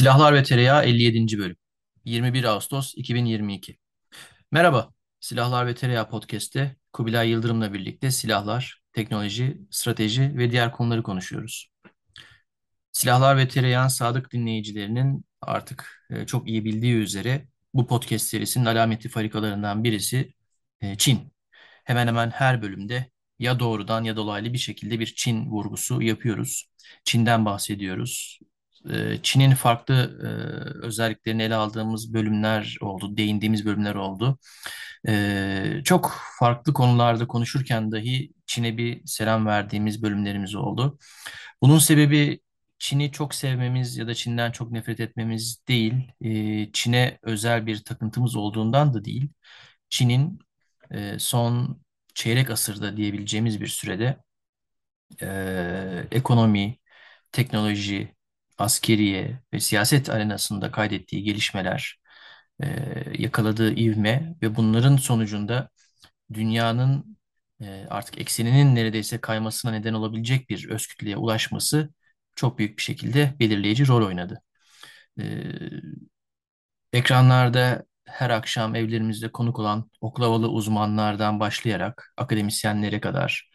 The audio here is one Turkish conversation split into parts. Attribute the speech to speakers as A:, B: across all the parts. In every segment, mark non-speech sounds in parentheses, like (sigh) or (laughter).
A: Silahlar ve Tereyağı 57. bölüm. 21 Ağustos 2022. Merhaba. Silahlar ve Tereyağı podcast'te Kubilay Yıldırım'la birlikte silahlar, teknoloji, strateji ve diğer konuları konuşuyoruz. Silahlar ve Tereyağın sadık dinleyicilerinin artık e, çok iyi bildiği üzere bu podcast serisinin alameti farikalarından birisi e, Çin. Hemen hemen her bölümde ya doğrudan ya dolaylı bir şekilde bir Çin vurgusu yapıyoruz. Çin'den bahsediyoruz. E, Çin'in farklı e, özelliklerini ele aldığımız bölümler oldu, değindiğimiz bölümler oldu. E, çok farklı konularda konuşurken dahi Çin'e bir selam verdiğimiz bölümlerimiz oldu. Bunun sebebi Çin'i çok sevmemiz ya da Çin'den çok nefret etmemiz değil, e, Çin'e özel bir takıntımız olduğundan da değil. Çin'in e, son çeyrek asırda diyebileceğimiz bir sürede ekonomi, teknoloji, askeriye ve siyaset arenasında kaydettiği gelişmeler, e, yakaladığı ivme ve bunların sonucunda dünyanın e, artık ekseninin neredeyse kaymasına neden olabilecek bir öz kütleye ulaşması çok büyük bir şekilde belirleyici rol oynadı. E, ekranlarda her akşam evlerimizde konuk olan oklavalı uzmanlardan başlayarak akademisyenlere kadar,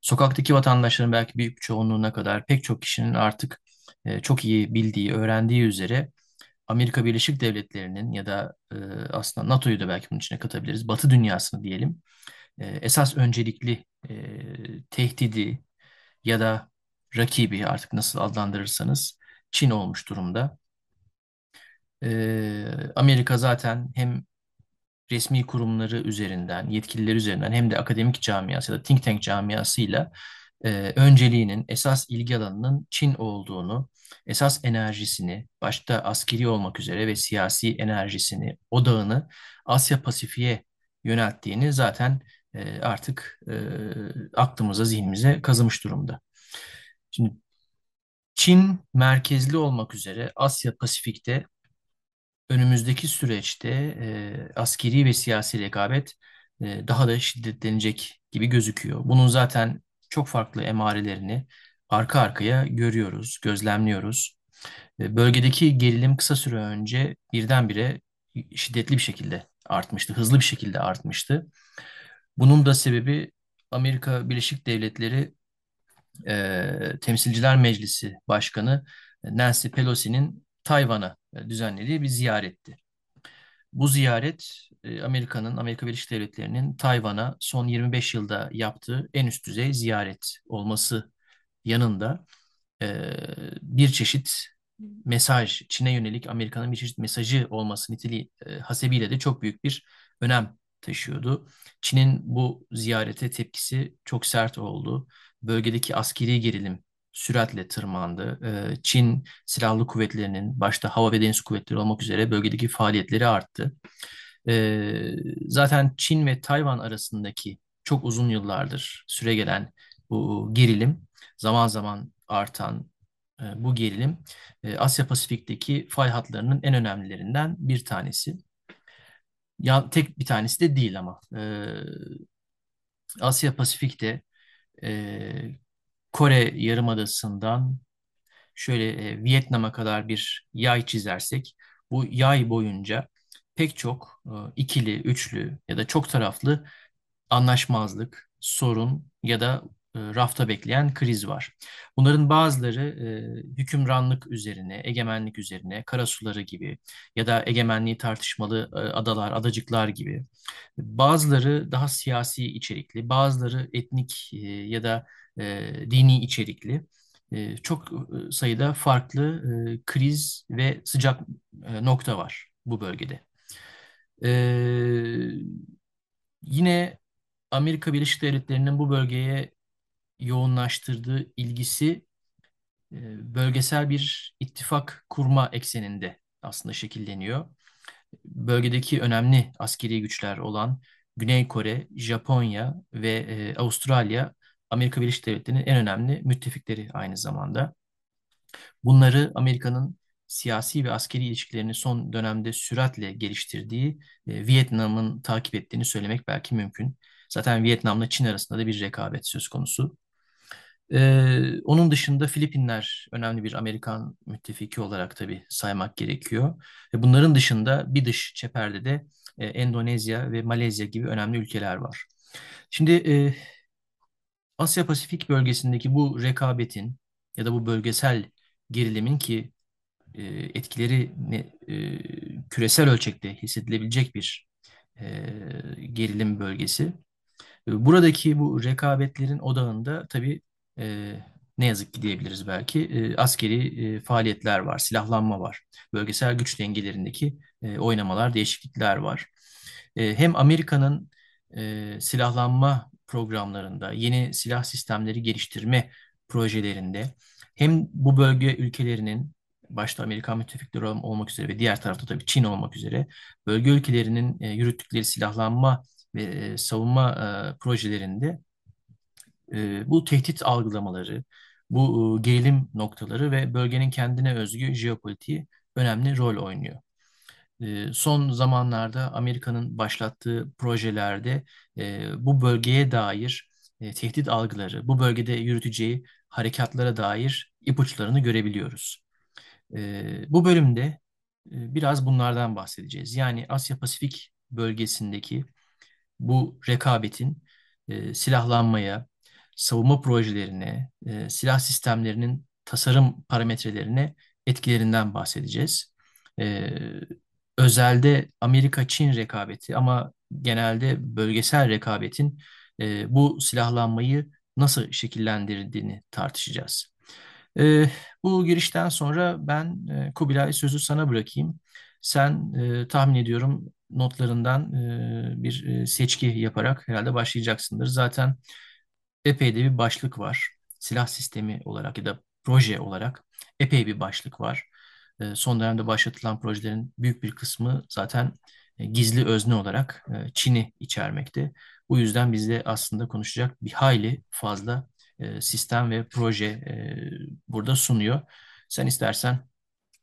A: sokaktaki vatandaşların belki büyük çoğunluğuna kadar pek çok kişinin artık e, çok iyi bildiği, öğrendiği üzere Amerika Birleşik Devletleri'nin ya da e, aslında NATO'yu da belki bunun içine katabiliriz, Batı dünyasını diyelim, e, esas öncelikli tehdidi ya da rakibi artık nasıl adlandırırsanız Çin olmuş durumda. Amerika zaten hem resmi kurumları üzerinden, yetkililer üzerinden hem de akademik camiası ya da think tank camiasıyla e, önceliğinin, esas ilgi alanının Çin olduğunu, esas enerjisini, başta askeri olmak üzere ve siyasi enerjisini, odağını Asya Pasifik'e yönelttiğini zaten e, artık e, aklımıza, zihnimize kazımış durumda. Şimdi Çin merkezli olmak üzere Asya Pasifik'te önümüzdeki süreçte e, askeri ve siyasi rekabet e, daha da şiddetlenecek gibi gözüküyor. Bunun zaten çok farklı emarelerini arka arkaya görüyoruz, gözlemliyoruz. Bölgedeki gerilim kısa süre önce birdenbire şiddetli bir şekilde artmıştı, hızlı bir şekilde artmıştı. Bunun da sebebi Amerika Birleşik Devletleri e, Temsilciler Meclisi Başkanı Nancy Pelosi'nin Tayvan'a düzenlediği bir ziyaretti. Bu ziyaret e, Amerika'nın, Amerika Birleşik Devletleri'nin Tayvan'a son 25 yılda yaptığı en üst düzey ziyaret olması yanında e, bir çeşit mesaj, Çin'e yönelik Amerika'nın bir çeşit mesajı olması niteliği e, hasebiyle de çok büyük bir önem taşıyordu. Çin'in bu ziyarete tepkisi çok sert oldu. Bölgedeki askeri gerilim süratle tırmandı. Ee, Çin silahlı kuvvetlerinin başta hava ve deniz kuvvetleri olmak üzere bölgedeki faaliyetleri arttı. Ee, zaten Çin ve Tayvan arasındaki çok uzun yıllardır süregelen bu gerilim, zaman zaman artan e, bu gerilim e, Asya Pasifik'teki fay hatlarının en önemlilerinden bir tanesi. Ya tek bir tanesi de değil ama e, Asya Pasifik'te Kore Yarımadası'ndan şöyle e, Vietnam'a kadar bir yay çizersek bu yay boyunca pek çok e, ikili, üçlü ya da çok taraflı anlaşmazlık, sorun ya da rafta bekleyen kriz var. Bunların bazıları e, hükümranlık üzerine, egemenlik üzerine, karasuları gibi ya da egemenliği tartışmalı e, adalar, adacıklar gibi. Bazıları daha siyasi içerikli, bazıları etnik e, ya da e, dini içerikli. E, çok e, sayıda farklı e, kriz ve sıcak e, nokta var bu bölgede. E, yine Amerika Birleşik Devletleri'nin bu bölgeye yoğunlaştırdığı ilgisi e, bölgesel bir ittifak kurma ekseninde aslında şekilleniyor. Bölgedeki önemli askeri güçler olan Güney Kore, Japonya ve e, Avustralya Amerika Birleşik Devletleri'nin en önemli müttefikleri aynı zamanda. Bunları Amerika'nın siyasi ve askeri ilişkilerini son dönemde süratle geliştirdiği e, Vietnam'ın takip ettiğini söylemek belki mümkün. Zaten Vietnam'la Çin arasında da bir rekabet söz konusu. Ee, onun dışında Filipinler önemli bir Amerikan müttefiki olarak tabii saymak gerekiyor. Ve bunların dışında bir dış çeperde de e, Endonezya ve Malezya gibi önemli ülkeler var. Şimdi e, Asya Pasifik bölgesindeki bu rekabetin ya da bu bölgesel gerilimin ki e, etkileri e, küresel ölçekte hissedilebilecek bir e, gerilim bölgesi. Buradaki bu rekabetlerin odağında tabii e, ne yazık ki diyebiliriz belki e, askeri e, faaliyetler var, silahlanma var, bölgesel güç dengelerindeki e, oynamalar, değişiklikler var. E, hem Amerika'nın e, silahlanma programlarında, yeni silah sistemleri geliştirme projelerinde hem bu bölge ülkelerinin başta Amerikan müttefikleri ol- olmak üzere ve diğer tarafta tabii Çin olmak üzere bölge ülkelerinin yürüttükleri silahlanma ve savunma projelerinde e, bu tehdit algılamaları, bu e, gerilim noktaları ve bölgenin kendine özgü jeopolitiği önemli rol oynuyor. E, son zamanlarda Amerika'nın başlattığı projelerde e, bu bölgeye dair e, tehdit algıları, bu bölgede yürüteceği harekatlara dair ipuçlarını görebiliyoruz. E, bu bölümde e, biraz bunlardan bahsedeceğiz. Yani Asya-Pasifik bölgesindeki bu rekabetin silahlanmaya, savunma projelerine, e, silah sistemlerinin tasarım parametrelerine etkilerinden bahsedeceğiz. E, özelde Amerika-Çin rekabeti ama genelde bölgesel rekabetin e, bu silahlanmayı nasıl şekillendirdiğini tartışacağız. E, bu girişten sonra ben e, Kubilay sözü sana bırakayım. Sen e, tahmin ediyorum notlarından e, bir e, seçki yaparak herhalde başlayacaksındır. Zaten epey de bir başlık var. Silah sistemi olarak ya da proje olarak epey bir başlık var. E, son dönemde başlatılan projelerin büyük bir kısmı zaten e, gizli özne olarak e, Çin'i içermekte. Bu yüzden bizde aslında konuşacak bir hayli fazla e, sistem ve proje burada sunuyor. Sen istersen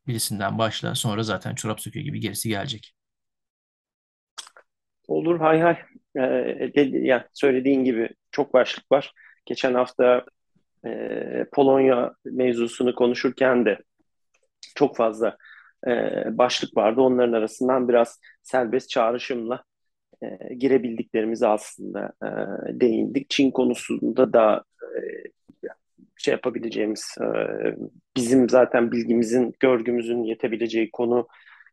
A: birisinden başla sonra zaten çorap söküğü gibi gerisi gelecek.
B: Olur hay hay. Ee, dedi, yani söylediğin gibi çok başlık var. Geçen hafta e, Polonya mevzusunu konuşurken de çok fazla e, başlık vardı. Onların arasından biraz serbest çağrışımla e, girebildiklerimizi aslında e, değindik. Çin konusunda da e, şey yapabileceğimiz, e, bizim zaten bilgimizin, görgümüzün yetebileceği konu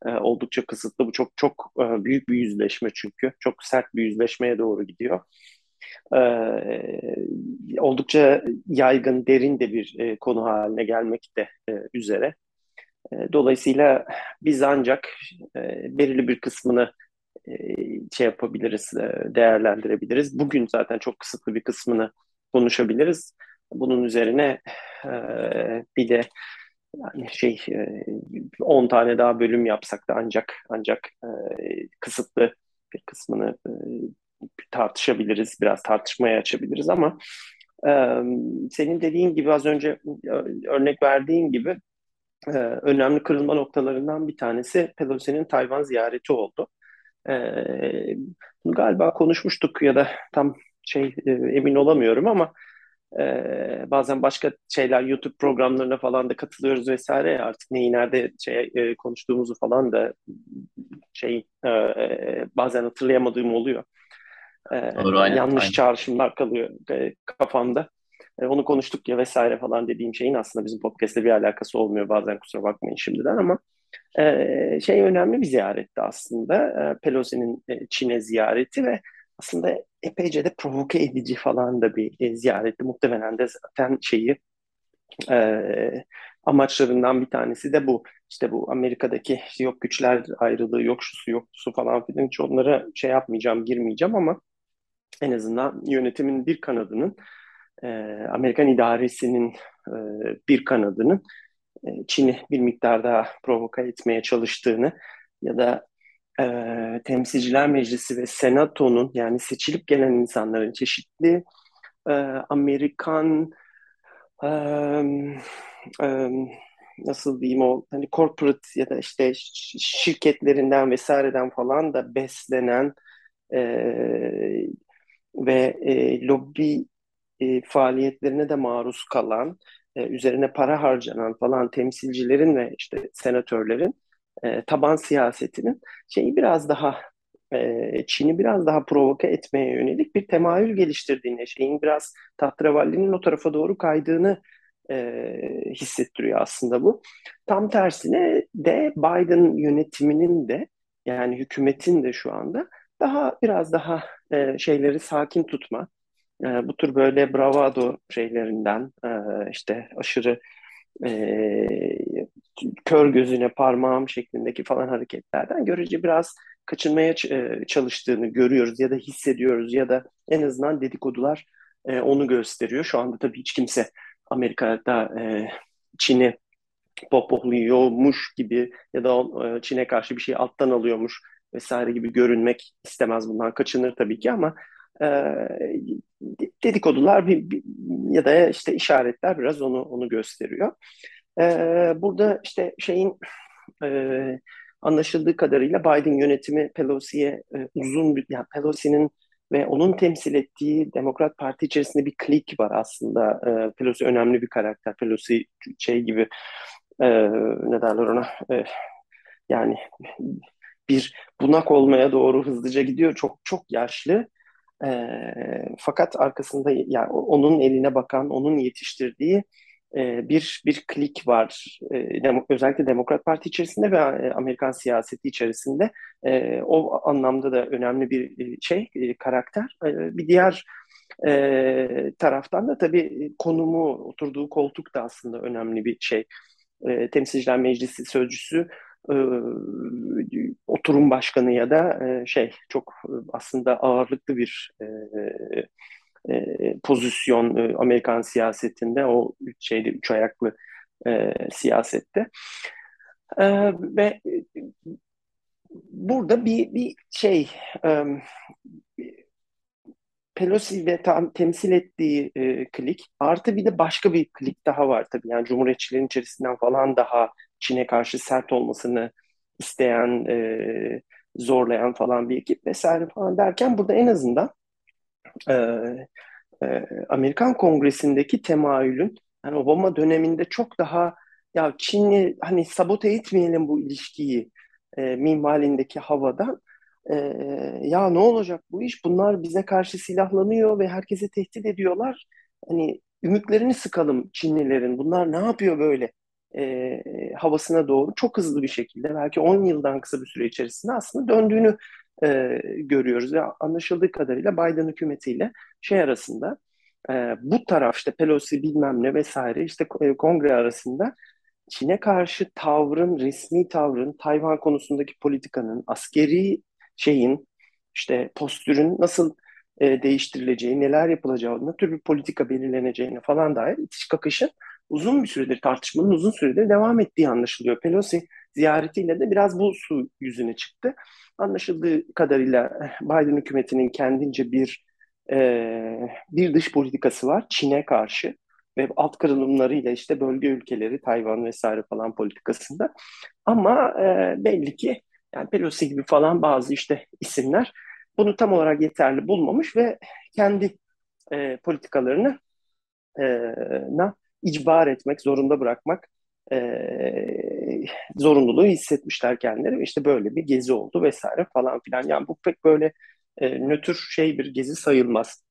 B: oldukça kısıtlı. Bu çok çok büyük bir yüzleşme çünkü. Çok sert bir yüzleşmeye doğru gidiyor. Oldukça yaygın, derin de bir konu haline gelmekte e, üzere. Dolayısıyla biz ancak belirli bir kısmını e, şey yapabiliriz, değerlendirebiliriz. Bugün zaten çok kısıtlı bir kısmını konuşabiliriz. Bunun üzerine bir de yani şey e, 10 tane daha bölüm yapsak da ancak ancak e, kısıtlı bir kısmını e, tartışabiliriz, biraz tartışmaya açabiliriz ama e, senin dediğin gibi az önce e, örnek verdiğin gibi e, önemli kırılma noktalarından bir tanesi Pelosi'nin Tayvan ziyareti oldu. E, bunu galiba konuşmuştuk ya da tam şey e, emin olamıyorum ama ee, bazen başka şeyler YouTube programlarına falan da katılıyoruz vesaire ya artık neyi nerede şey, e, konuştuğumuzu falan da şey e, bazen hatırlayamadığım oluyor. Ee,
A: Doğru, aynen,
B: yanlış
A: aynen.
B: çağrışımlar kalıyor e, kafamda. E, onu konuştuk ya vesaire falan dediğim şeyin aslında bizim podcast'le bir alakası olmuyor bazen kusura bakmayın şimdiden ama e, şey önemli bir ziyaretti aslında e, Pelosi'nin e, Çin'e ziyareti ve aslında epeyce de provoke edici falan da bir e, ziyaretti. Muhtemelen de zaten şeyi e, amaçlarından bir tanesi de bu. İşte bu Amerika'daki yok güçler ayrılığı, yok şusu, yok su falan filan hiç onlara şey yapmayacağım, girmeyeceğim ama en azından yönetimin bir kanadının e, Amerikan idaresinin e, bir kanadının e, Çin'i bir miktar daha provoka etmeye çalıştığını ya da e, Temsilciler Meclisi ve Senato'nun yani seçilip gelen insanların çeşitli e, Amerikan e, e, nasıl diyeyim o hani corporate ya da işte şirketlerinden vesaireden falan da beslenen e, ve e, lobi e, faaliyetlerine de maruz kalan, e, üzerine para harcanan falan temsilcilerin ve işte senatörlerin e, taban siyasetinin şeyi biraz daha e, Çin'i biraz daha provoke etmeye yönelik bir temayül geliştirdiğini, şeyin biraz tahtravalli'nin o tarafa doğru kaydığını e, hissettiriyor aslında bu. Tam tersine de Biden yönetiminin de yani hükümetin de şu anda daha biraz daha e, şeyleri sakin tutma, e, bu tür böyle bravado şeylerinden e, işte aşırı e, kör gözüne parmağım şeklindeki falan hareketlerden görece biraz kaçınmaya e, çalıştığını görüyoruz ya da hissediyoruz ya da en azından dedikodular e, onu gösteriyor. Şu anda tabii hiç kimse Amerika'da e, Çin'i pohpohluyormuş gibi ya da Çin'e karşı bir şey alttan alıyormuş vesaire gibi görünmek istemez bundan kaçınır tabii ki ama dedikodular ya da işte işaretler biraz onu onu gösteriyor. E, burada işte şeyin e, anlaşıldığı kadarıyla Biden yönetimi Pelosi'ye e, uzun bir yani Pelosi'nin ve onun temsil ettiği Demokrat Parti içerisinde bir klik var aslında. E, Pelosi önemli bir karakter. Pelosi şey gibi e, ne derler ona e, yani bir bunak olmaya doğru hızlıca gidiyor. Çok çok yaşlı. E, fakat arkasında yani onun eline bakan, onun yetiştirdiği e, bir bir klik var. E, özellikle Demokrat Parti içerisinde ve e, Amerikan siyaseti içerisinde o anlamda da önemli bir şey karakter. Bir diğer taraftan da tabii konumu, oturduğu koltuk da aslında önemli bir şey. Temsilciler Meclisi sözcüsü oturum başkanı ya da şey çok aslında ağırlıklı bir e, pozisyon e, Amerikan siyasetinde o üç şeyde üç ayaklı e, siyasette. E, ve burada bir bir şey e, Pelosi ve tam temsil ettiği e, klik artı bir de başka bir klik daha var tabii. Yani Cumhuriyetçilerin içerisinden falan daha Çin'e karşı sert olmasını isteyen, e, zorlayan falan bir ekip vesaire falan derken burada en azından e, e, Amerikan Kongresi'ndeki temayülün yani Obama döneminde çok daha ya Çin'i hani sabote etmeyelim bu ilişkiyi e, minvalindeki havada e, ya ne olacak bu iş? Bunlar bize karşı silahlanıyor ve herkese tehdit ediyorlar. Hani ümitlerini sıkalım Çinlilerin. Bunlar ne yapıyor böyle? E, havasına doğru çok hızlı bir şekilde belki 10 yıldan kısa bir süre içerisinde aslında döndüğünü e, görüyoruz. Ve anlaşıldığı kadarıyla Biden hükümetiyle şey arasında e, bu taraf işte Pelosi bilmem ne vesaire işte e, kongre arasında Çin'e karşı tavrın, resmi tavrın, Tayvan konusundaki politikanın, askeri şeyin, işte postürün nasıl e, değiştirileceği, neler yapılacağı, ne tür bir politika belirleneceğini falan dair itiş kakışın uzun bir süredir tartışmanın uzun süredir devam ettiği anlaşılıyor. Pelosi ziyaretiyle de biraz bu su yüzüne çıktı. Anlaşıldığı kadarıyla eh, Biden hükümetinin kendince bir e, bir dış politikası var Çin'e karşı ve alt kırılımlarıyla işte bölge ülkeleri, Tayvan vesaire falan politikasında. Ama e, belli ki yani Pelosi gibi falan bazı işte isimler bunu tam olarak yeterli bulmamış ve kendi e, politikalarını e, na icbar etmek, zorunda bırakmak e, zorunluluğu hissetmişler kendileri. İşte böyle bir gezi oldu vesaire falan filan. Yani bu pek böyle e, nötr şey bir gezi sayılmaz.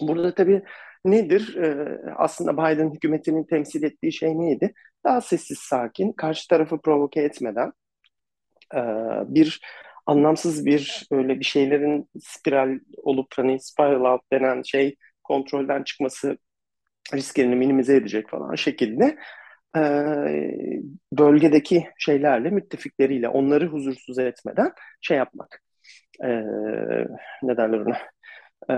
B: Burada tabii nedir? E, aslında Biden hükümetinin temsil ettiği şey neydi? Daha sessiz, sakin, karşı tarafı provoke etmeden e, bir anlamsız bir öyle bir şeylerin spiral olup hani spiral out denen şey kontrolden çıkması risklerini minimize edecek falan şekilde e, bölgedeki şeylerle, müttefikleriyle onları huzursuz etmeden şey yapmak. E, ne derler ona? E,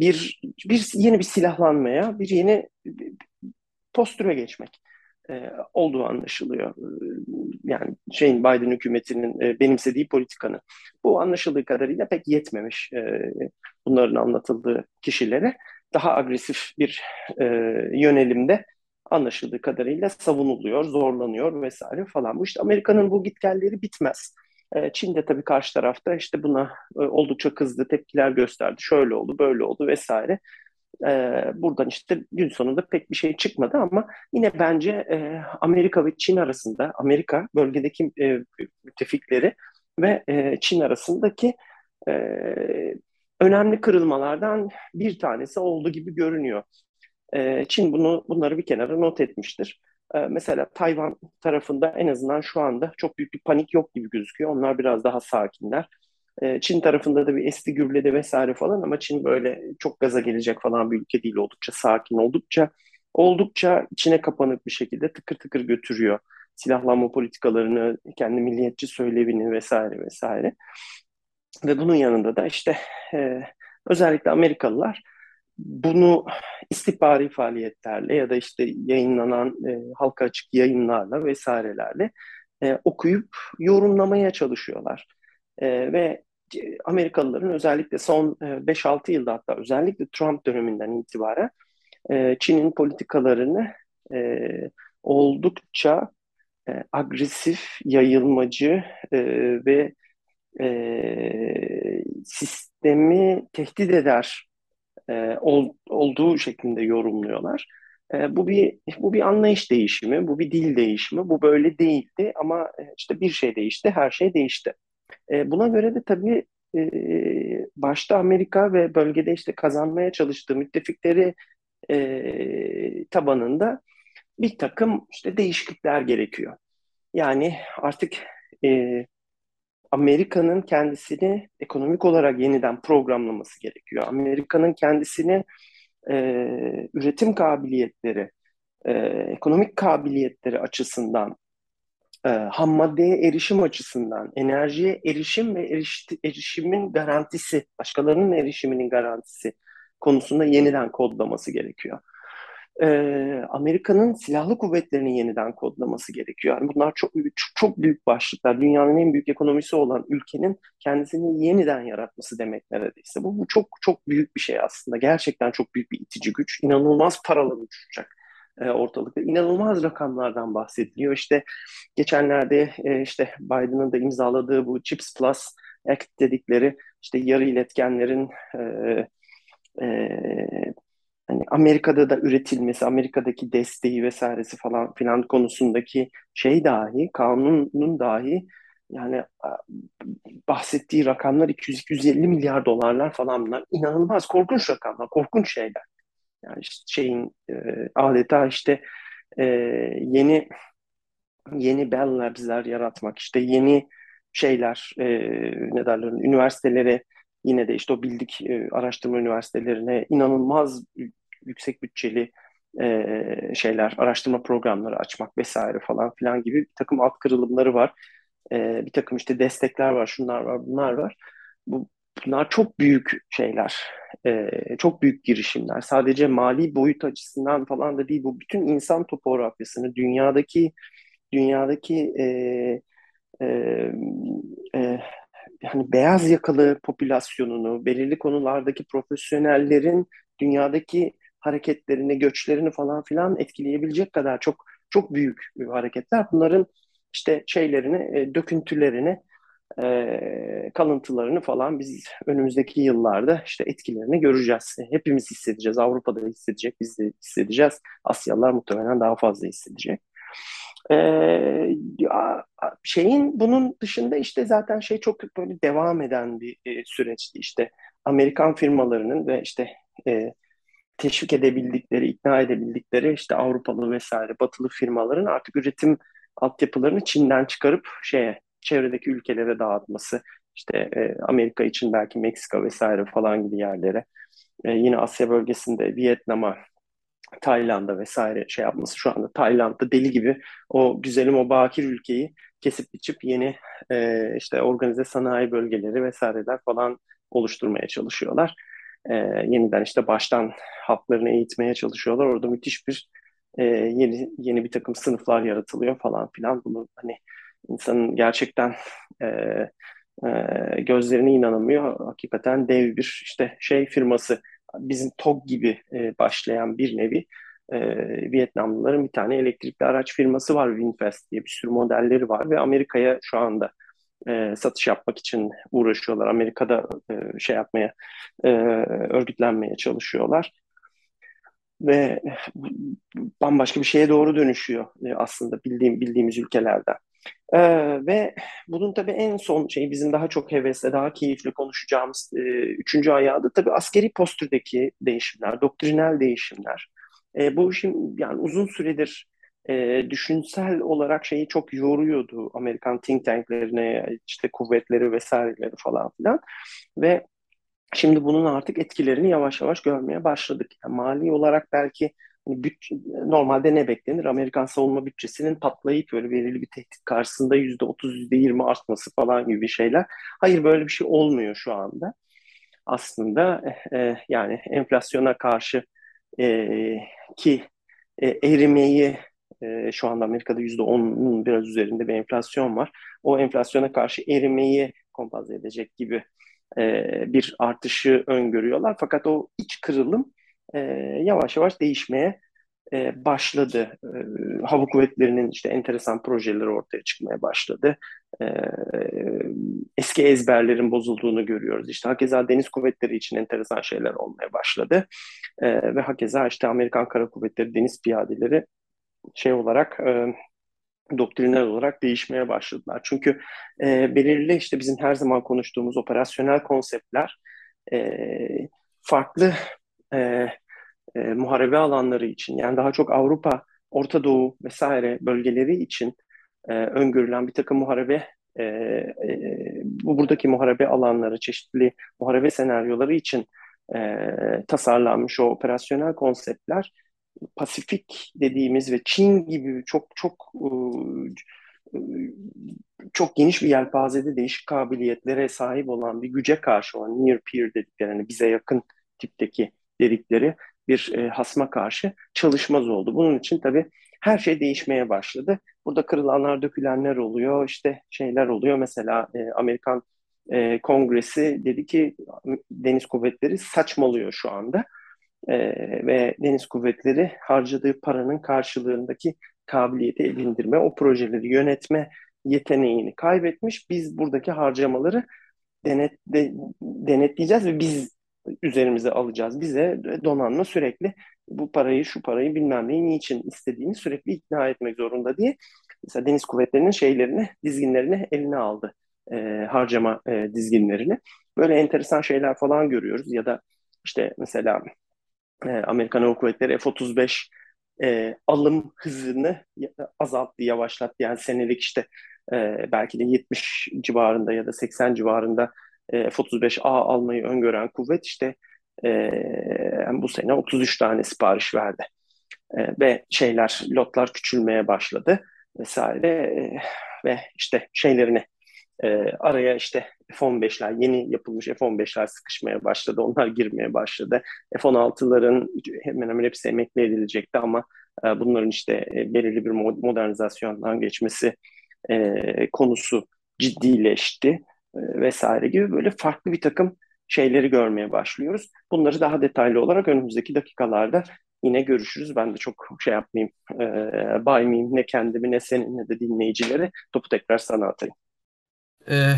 B: bir, bir yeni bir silahlanmaya, bir yeni bir postüre geçmek e, olduğu anlaşılıyor. Yani şeyin Biden hükümetinin e, benimsediği politikanın. Bu anlaşıldığı kadarıyla pek yetmemiş e, bunların anlatıldığı kişilere daha agresif bir yönelimde anlaşıldığı kadarıyla savunuluyor, zorlanıyor vesaire falan. Bu işte Amerika'nın bu gitgelleri bitmez. E, Çin de tabii karşı tarafta işte buna e, oldukça kızdı, tepkiler gösterdi. Şöyle oldu, böyle oldu vesaire. E, buradan işte gün sonunda pek bir şey çıkmadı ama yine bence e, Amerika ve Çin arasında, Amerika bölgedeki e, müttefikleri ve Çin arasındaki önemli kırılmalardan bir tanesi oldu gibi görünüyor. E, Çin bunu bunları bir kenara not etmiştir. E, mesela Tayvan tarafında en azından şu anda çok büyük bir panik yok gibi gözüküyor. Onlar biraz daha sakinler. E, Çin tarafında da bir esti gürledi vesaire falan ama Çin böyle çok gaza gelecek falan bir ülke değil. Oldukça sakin, oldukça oldukça içine kapanık bir şekilde tıkır tıkır götürüyor silahlanma politikalarını, kendi milliyetçi söylevini vesaire vesaire. Ve bunun yanında da işte e, özellikle Amerikalılar bunu istihbari faaliyetlerle ya da işte yayınlanan e, halka açık yayınlarla vesairelerle e, okuyup yorumlamaya çalışıyorlar. E, ve Amerikalıların özellikle son e, 5-6 yılda hatta özellikle Trump döneminden itibaren e, Çin'in politikalarını e, oldukça e, agresif, yayılmacı e, ve e, sistemi tehdit eder e, ol, olduğu şeklinde yorumluyorlar. E, bu bir bu bir anlayış değişimi, bu bir dil değişimi. Bu böyle değildi ama e, işte bir şey değişti, her şey değişti. E, buna göre de tabii e, başta Amerika ve bölgede işte kazanmaya çalıştığı müttefikleri e, tabanında bir takım işte değişiklikler gerekiyor. Yani artık e, Amerika'nın kendisini ekonomik olarak yeniden programlaması gerekiyor. Amerika'nın kendisini e, üretim kabiliyetleri, e, ekonomik kabiliyetleri açısından, e, ham maddeye erişim açısından, enerjiye erişim ve eriş, erişimin garantisi, başkalarının erişiminin garantisi konusunda yeniden kodlaması gerekiyor e, Amerika'nın silahlı kuvvetlerini yeniden kodlaması gerekiyor. Yani bunlar çok, çok büyük başlıklar. Dünyanın en büyük ekonomisi olan ülkenin kendisini yeniden yaratması demek neredeyse. Bu, bu çok çok büyük bir şey aslında. Gerçekten çok büyük bir itici güç. İnanılmaz paralar uçacak ortalıkta. İnanılmaz rakamlardan bahsediliyor. İşte geçenlerde işte Biden'ın da imzaladığı bu Chips Plus Act dedikleri işte yarı iletkenlerin e, e, hani Amerika'da da üretilmesi, Amerika'daki desteği vesairesi falan filan konusundaki şey dahi, kanunun dahi yani bahsettiği rakamlar 200-250 milyar dolarlar falan bunlar. inanılmaz korkunç rakamlar, korkunç şeyler. Yani işte şeyin e, adeta işte e, yeni yeni Bell Labs'ler yaratmak, işte yeni şeyler e, ne derler üniversitelere yine de işte o bildik e, araştırma üniversitelerine inanılmaz yüksek bütçeli e, şeyler, araştırma programları açmak vesaire falan filan gibi bir takım alt kırılımları var. E, bir takım işte destekler var, şunlar var, bunlar var. Bu, bunlar çok büyük şeyler, e, çok büyük girişimler. Sadece mali boyut açısından falan da değil, bu bütün insan topografyasını, dünyadaki dünyadaki e, e, e, yani beyaz yakalı popülasyonunu, belirli konulardaki profesyonellerin dünyadaki hareketlerini, göçlerini falan filan etkileyebilecek kadar çok çok büyük hareketler. Bunların işte şeylerini, e, döküntülerini, e, kalıntılarını falan biz önümüzdeki yıllarda işte etkilerini göreceğiz. Hepimiz hissedeceğiz. Avrupa'da hissedecek, biz de hissedeceğiz. Asyalılar muhtemelen daha fazla hissedecek. Ee, şeyin bunun dışında işte zaten şey çok böyle devam eden bir e, süreçti işte Amerikan firmalarının ve işte e, teşvik edebildikleri, ikna edebildikleri işte Avrupalı vesaire batılı firmaların artık üretim altyapılarını Çin'den çıkarıp şeye çevredeki ülkelere dağıtması. İşte e, Amerika için belki Meksika vesaire falan gibi yerlere. E, yine Asya bölgesinde Vietnam'a, Tayland'a vesaire şey yapması şu anda Tayland'da deli gibi o güzelim o bakir ülkeyi kesip biçip yeni e, işte organize sanayi bölgeleri vesaireler falan oluşturmaya çalışıyorlar e, yeniden işte baştan halklarını eğitmeye çalışıyorlar. Orada müthiş bir e, yeni yeni bir takım sınıflar yaratılıyor falan filan. Bunu hani insanın gerçekten e, e, gözlerine inanamıyor. Hakikaten dev bir işte şey firması bizim TOG gibi e, başlayan bir nevi e, Vietnamlıların bir tane elektrikli araç firması var Winfast diye bir sürü modelleri var ve Amerika'ya şu anda e, satış yapmak için uğraşıyorlar. Amerika'da e, şey yapmaya, e, örgütlenmeye çalışıyorlar. ve bambaşka bir şeye doğru dönüşüyor e, aslında bildiğim bildiğimiz ülkelerden. Ee, ve bunun tabii en son şeyi bizim daha çok hevesle, daha keyifli konuşacağımız e, üçüncü ayağı da tabii askeri postürdeki değişimler, doktrinal değişimler. E, bu şimdi yani uzun süredir e, düşünsel olarak şeyi çok yoruyordu Amerikan think tanklerine, işte kuvvetleri vesaireleri falan filan. Ve şimdi bunun artık etkilerini yavaş yavaş görmeye başladık. Yani mali olarak belki bütçe, normalde ne beklenir? Amerikan savunma bütçesinin patlayıp böyle belirli bir tehdit karşısında yüzde otuz, yüzde yirmi artması falan gibi şeyler. Hayır böyle bir şey olmuyor şu anda. Aslında e, yani enflasyona karşı e, ki e, erimeyi e, şu anda Amerika'da yüzde onun biraz üzerinde bir enflasyon var. O enflasyona karşı erimeyi kompanze edecek gibi e, bir artışı öngörüyorlar. Fakat o iç kırılım e, yavaş yavaş değişmeye e, başladı. E, hava kuvvetlerinin işte enteresan projeleri ortaya çıkmaya başladı. E, eski ezberlerin bozulduğunu görüyoruz. İşte hakeza deniz kuvvetleri için enteresan şeyler olmaya başladı. E, ve hakeza işte Amerikan Kara Kuvvetleri deniz piyadeleri şey olarak e, doktrinal olarak değişmeye başladılar. Çünkü e, belirli işte bizim her zaman konuştuğumuz operasyonel konseptler e, farklı e, e, muharebe alanları için yani daha çok Avrupa, Orta Doğu vesaire bölgeleri için e, öngörülen bir takım muharebe e, e, bu buradaki muharebe alanları, çeşitli muharebe senaryoları için e, tasarlanmış o operasyonel konseptler Pasifik dediğimiz ve Çin gibi çok çok çok geniş bir yelpazede değişik kabiliyetlere sahip olan bir güce karşı olan near peer dedikleri yani bize yakın tipteki dedikleri bir e, hasma karşı çalışmaz oldu. Bunun için tabii her şey değişmeye başladı. Burada kırılanlar, dökülenler oluyor, işte şeyler oluyor. Mesela e, Amerikan e, Kongresi dedi ki deniz kuvvetleri saçmalıyor şu anda e, ve deniz kuvvetleri harcadığı paranın karşılığındaki kabiliyeti edindirme, o projeleri yönetme yeteneğini kaybetmiş. Biz buradaki harcamaları denet, de, denetleyeceğiz ve biz üzerimize alacağız. Bize donanma sürekli bu parayı, şu parayı bilmem neyi niçin istediğini sürekli ikna etmek zorunda diye. Mesela deniz kuvvetlerinin şeylerini, dizginlerini eline aldı. E, harcama e, dizginlerini. Böyle enteresan şeyler falan görüyoruz. Ya da işte mesela e, Amerikan Hava Kuvvetleri F-35 e, alım hızını azalttı, yavaşlattı. Yani senelik işte e, belki de 70 civarında ya da 80 civarında e, F-35A almayı öngören kuvvet işte e, bu sene 33 tane sipariş verdi. E, ve şeyler, lotlar küçülmeye başladı vesaire e, ve işte şeylerini e, araya işte F-15'ler, yeni yapılmış F-15'ler sıkışmaya başladı. Onlar girmeye başladı. F-16'ların hemen hemen hepsi emekli edilecekti ama e, bunların işte e, belirli bir modernizasyondan geçmesi e, konusu ciddileşti vesaire gibi böyle farklı bir takım şeyleri görmeye başlıyoruz. Bunları daha detaylı olarak önümüzdeki dakikalarda yine görüşürüz. Ben de çok şey yapmayayım, e, baymayayım ne kendimi ne senin ne de dinleyicileri. Topu tekrar sana atayım.
A: Ee,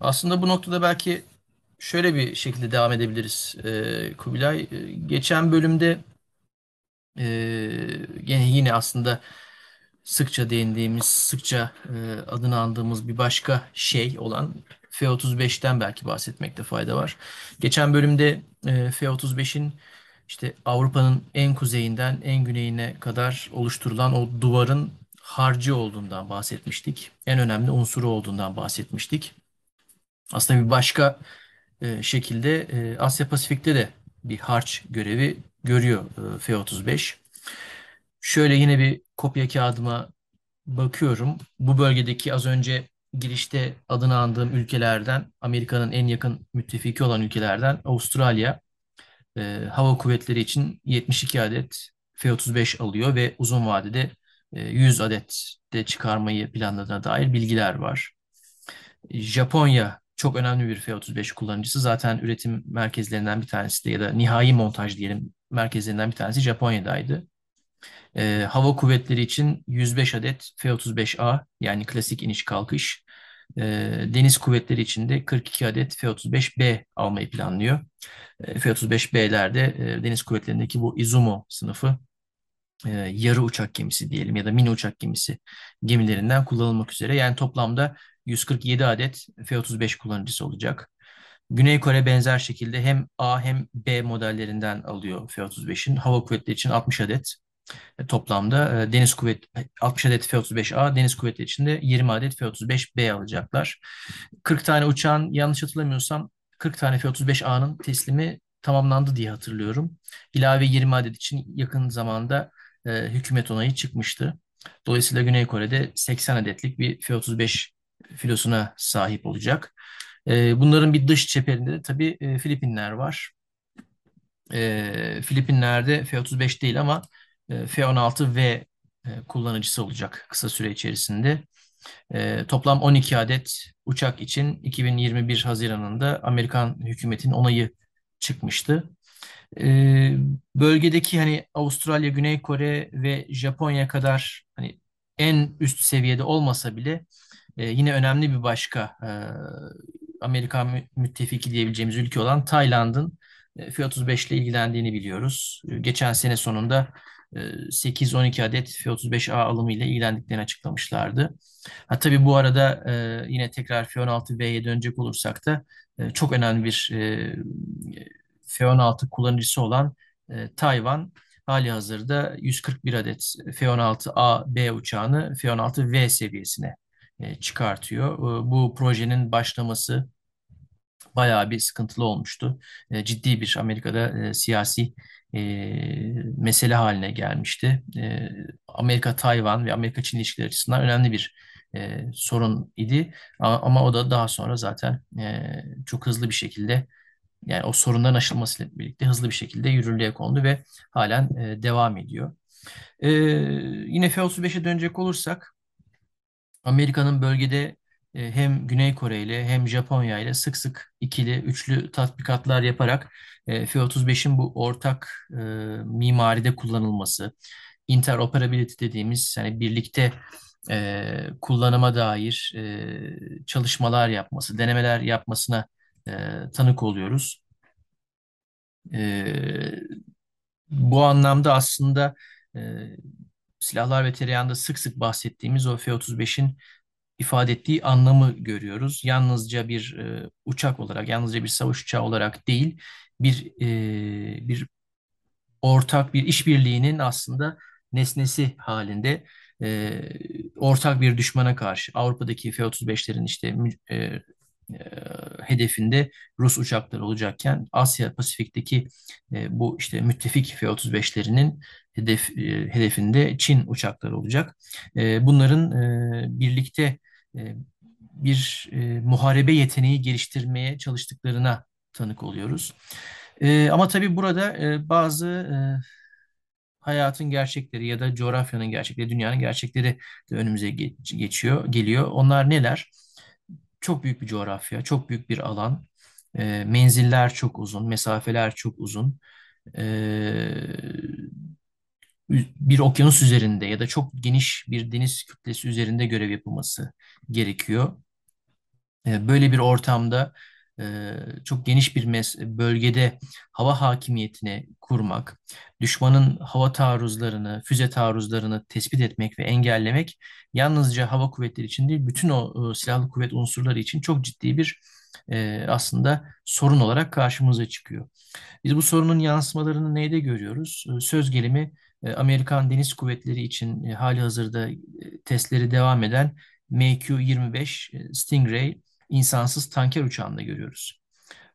A: aslında bu noktada belki şöyle bir şekilde devam edebiliriz ee, Kubilay. Ee, geçen bölümde e, yine aslında sıkça değindiğimiz, sıkça e, adını andığımız bir başka şey olan F-35'ten belki bahsetmekte fayda var. Geçen bölümde e, F-35'in işte Avrupa'nın en kuzeyinden en güneyine kadar oluşturulan o duvarın harcı olduğundan bahsetmiştik. En önemli unsuru olduğundan bahsetmiştik. Aslında bir başka e, şekilde e, Asya Pasifik'te de bir harç görevi görüyor e, F-35. Şöyle yine bir kopya kağıdıma bakıyorum. Bu bölgedeki az önce girişte adını andığım ülkelerden Amerika'nın en yakın müttefiki olan ülkelerden Avustralya e, hava kuvvetleri için 72 adet F-35 alıyor ve uzun vadede 100 e, adet de çıkarmayı planladığına dair bilgiler var. Japonya çok önemli bir F-35 kullanıcısı. Zaten üretim merkezlerinden bir tanesi de ya da nihai montaj diyelim merkezlerinden bir tanesi Japonya'daydı. Ee, hava kuvvetleri için 105 adet F-35A yani klasik iniş kalkış e, deniz kuvvetleri için de 42 adet F-35B almayı planlıyor. E, F-35B'lerde e, deniz kuvvetlerindeki bu Izumo sınıfı e, yarı uçak gemisi diyelim ya da mini uçak gemisi gemilerinden kullanılmak üzere. Yani toplamda 147 adet F-35 kullanıcısı olacak. Güney Kore benzer şekilde hem A hem B modellerinden alıyor F-35'in. Hava kuvvetleri için 60 adet. E, toplamda e, deniz kuvvet 60 adet F-35A, deniz kuvvetleri için de 20 adet F-35B alacaklar. 40 tane uçağın yanlış hatırlamıyorsam 40 tane F-35A'nın teslimi tamamlandı diye hatırlıyorum. İlave 20 adet için yakın zamanda e, hükümet onayı çıkmıştı. Dolayısıyla Güney Kore'de 80 adetlik bir F-35 filosuna sahip olacak. E, bunların bir dış çeperinde de tabii e, Filipinler var. E, Filipinler'de F-35 değil ama F-16V e, kullanıcısı olacak kısa süre içerisinde. E, toplam 12 adet uçak için 2021 Haziran'ında Amerikan hükümetin onayı çıkmıştı. E, bölgedeki hani Avustralya, Güney Kore ve Japonya kadar hani en üst seviyede olmasa bile e, yine önemli bir başka e, Amerikan müttefiki diyebileceğimiz ülke olan Tayland'ın e, F-35 ile ilgilendiğini biliyoruz. Geçen sene sonunda 8-12 e, adet F-35A alımı ile ilgilendiklerini açıklamışlardı. Ha, tabii bu arada e, yine tekrar F-16B'ye dönecek olursak da e, çok önemli bir e, F-16 kullanıcısı olan e, Tayvan hali hazırda 141 adet F-16A B uçağını F-16V seviyesine e, çıkartıyor. E, bu projenin başlaması bayağı bir sıkıntılı olmuştu. E, ciddi bir Amerika'da e, siyasi e, mesele haline gelmişti. E, Amerika-Tayvan ve Amerika-Çin ilişkileri açısından önemli bir e, sorun idi. Ama, ama o da daha sonra zaten e, çok hızlı bir şekilde yani o sorunların aşılmasıyla birlikte hızlı bir şekilde yürürlüğe kondu ve halen e, devam ediyor. E, yine F-35'e dönecek olursak Amerika'nın bölgede hem Güney Kore ile hem Japonya ile sık sık ikili, üçlü tatbikatlar yaparak e, F-35'in bu ortak e, mimaride kullanılması, interoperability dediğimiz hani birlikte e, kullanıma dair e, çalışmalar yapması, denemeler yapmasına e, tanık oluyoruz. E, bu anlamda aslında e, silahlar ve tereyağında sık sık bahsettiğimiz o F-35'in ifade ettiği anlamı görüyoruz. Yalnızca bir e, uçak olarak, yalnızca bir savaş uçağı olarak değil, bir e, bir ortak bir işbirliğinin aslında nesnesi halinde e, ortak bir düşmana karşı Avrupa'daki F-35'lerin işte e, e, hedefinde Rus uçakları olacakken Asya Pasifik'teki e, bu işte müttefik F-35'lerinin hedef e, hedefinde Çin uçakları olacak. E, bunların e, birlikte e, bir e, muharebe yeteneği geliştirmeye çalıştıklarına tanık oluyoruz. E, ama tabii burada e, bazı e, hayatın gerçekleri ya da coğrafyanın gerçekleri, dünyanın gerçekleri de önümüze geçiyor, geliyor. Onlar neler? Çok büyük bir coğrafya, çok büyük bir alan, e, menziller çok uzun, mesafeler çok uzun. E, bir okyanus üzerinde ya da çok geniş bir deniz kütlesi üzerinde görev yapılması gerekiyor. E, böyle bir ortamda e, çok geniş bir bölgede hava hakimiyetini kurmak, düşmanın hava taarruzlarını, füze taarruzlarını tespit etmek ve engellemek yalnızca hava kuvvetleri için değil, bütün o silahlı kuvvet unsurları için çok ciddi bir e, aslında sorun olarak karşımıza çıkıyor. Biz bu sorunun yansımalarını neyde görüyoruz? Söz gelimi Amerikan Deniz Kuvvetleri için hali hazırda testleri devam eden MQ-25 Stingray insansız tanker uçağında görüyoruz.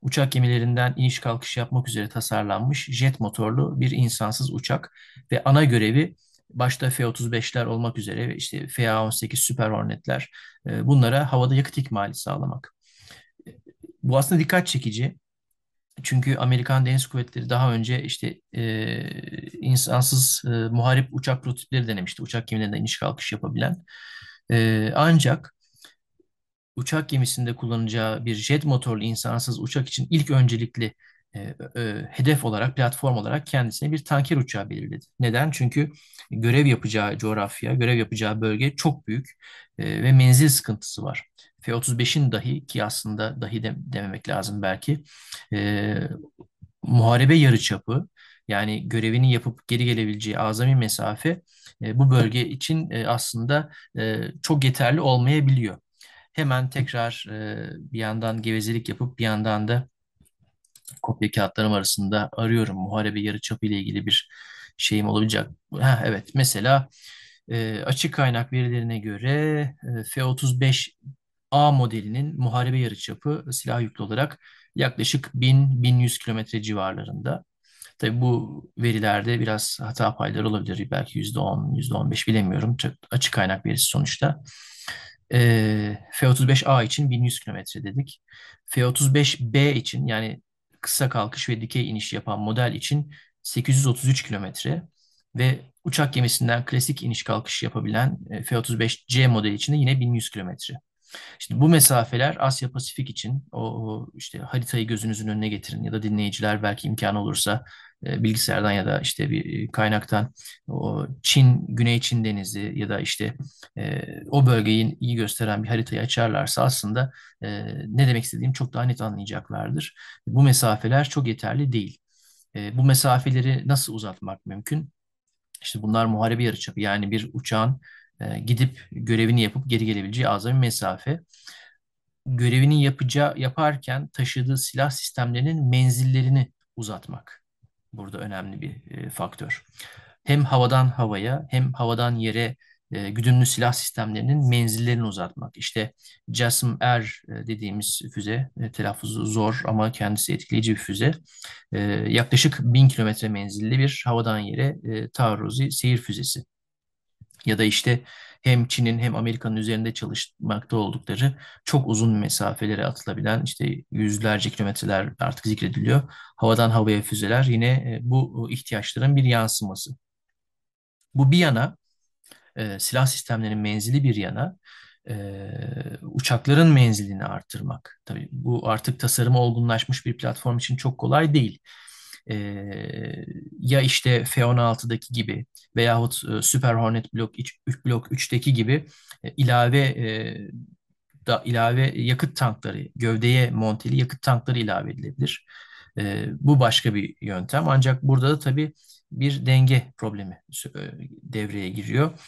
A: Uçak gemilerinden iniş kalkış yapmak üzere tasarlanmış jet motorlu bir insansız uçak ve ana görevi başta F-35'ler olmak üzere işte F-18 Super Hornet'ler e, bunlara havada yakıt ikmali sağlamak. Bu aslında dikkat çekici. Çünkü Amerikan Deniz Kuvvetleri daha önce işte e, insansız e, muharip uçak prototipleri denemişti. Uçak gemilerinden iniş kalkış yapabilen. E, ancak uçak gemisinde kullanacağı bir jet motorlu insansız uçak için ilk öncelikli e, e, hedef olarak, platform olarak kendisine bir tanker uçağı belirledi. Neden? Çünkü görev yapacağı coğrafya, görev yapacağı bölge çok büyük e, ve menzil sıkıntısı var. F-35'in dahi ki aslında dahi de, dememek lazım belki e, muharebe yarıçapı yani görevini yapıp geri gelebileceği azami mesafe e, bu bölge için e, aslında e, çok yeterli olmayabiliyor. Hemen tekrar e, bir yandan gevezelik yapıp bir yandan da kopya kağıtlarım arasında arıyorum. Muharebe yarıçapı ile ilgili bir şeyim olacak. Ha, evet mesela e, açık kaynak verilerine göre e, F-35A modelinin muharebe yarıçapı silah yüklü olarak yaklaşık 1000-1100 kilometre civarlarında. Tabii bu verilerde biraz hata payları olabilir. Belki %10, %15 bilemiyorum. Çok açık kaynak verisi sonuçta. E, F-35A için 1100 kilometre dedik. F-35B için yani kısa kalkış ve dikey iniş yapan model için 833 kilometre ve uçak gemisinden klasik iniş kalkış yapabilen e, F-35C modeli için de yine 1100 kilometre. Şimdi bu mesafeler Asya Pasifik için o, işte haritayı gözünüzün önüne getirin ya da dinleyiciler belki imkan olursa e, bilgisayardan ya da işte bir kaynaktan o Çin, Güney Çin Denizi ya da işte e, o bölgeyi iyi gösteren bir haritayı açarlarsa aslında e, ne demek istediğim çok daha net anlayacaklardır. Bu mesafeler çok yeterli değil. E, bu mesafeleri nasıl uzatmak mümkün? İşte bunlar muharebe yarıçapı yani bir uçağın e, gidip görevini yapıp geri gelebileceği azami mesafe. Görevini yapacağı yaparken taşıdığı silah sistemlerinin menzillerini uzatmak burada önemli bir e, faktör. Hem havadan havaya hem havadan yere e, güdümlü silah sistemlerinin menzillerini uzatmak. İşte JASM-R e, dediğimiz füze, e, telaffuzu zor ama kendisi etkileyici bir füze. E, yaklaşık 1000 kilometre menzilli bir havadan yere e, taarruzi seyir füzesi. Ya da işte hem Çin'in hem Amerika'nın üzerinde çalışmakta oldukları çok uzun mesafelere atılabilen işte yüzlerce kilometreler artık zikrediliyor. Havadan havaya füzeler yine e, bu ihtiyaçların bir yansıması. Bu bir yana e, silah sistemlerinin menzili bir yana e, uçakların menzilini arttırmak. Tabii bu artık tasarımı olgunlaşmış bir platform için çok kolay değil. E, ya işte F-16'daki gibi veyahut e, Super Hornet Block 3, Block 3'teki gibi e, ilave e, da ilave yakıt tankları, gövdeye monteli yakıt tankları ilave edilebilir. E, bu başka bir yöntem. Ancak burada da tabii bir denge problemi devreye giriyor.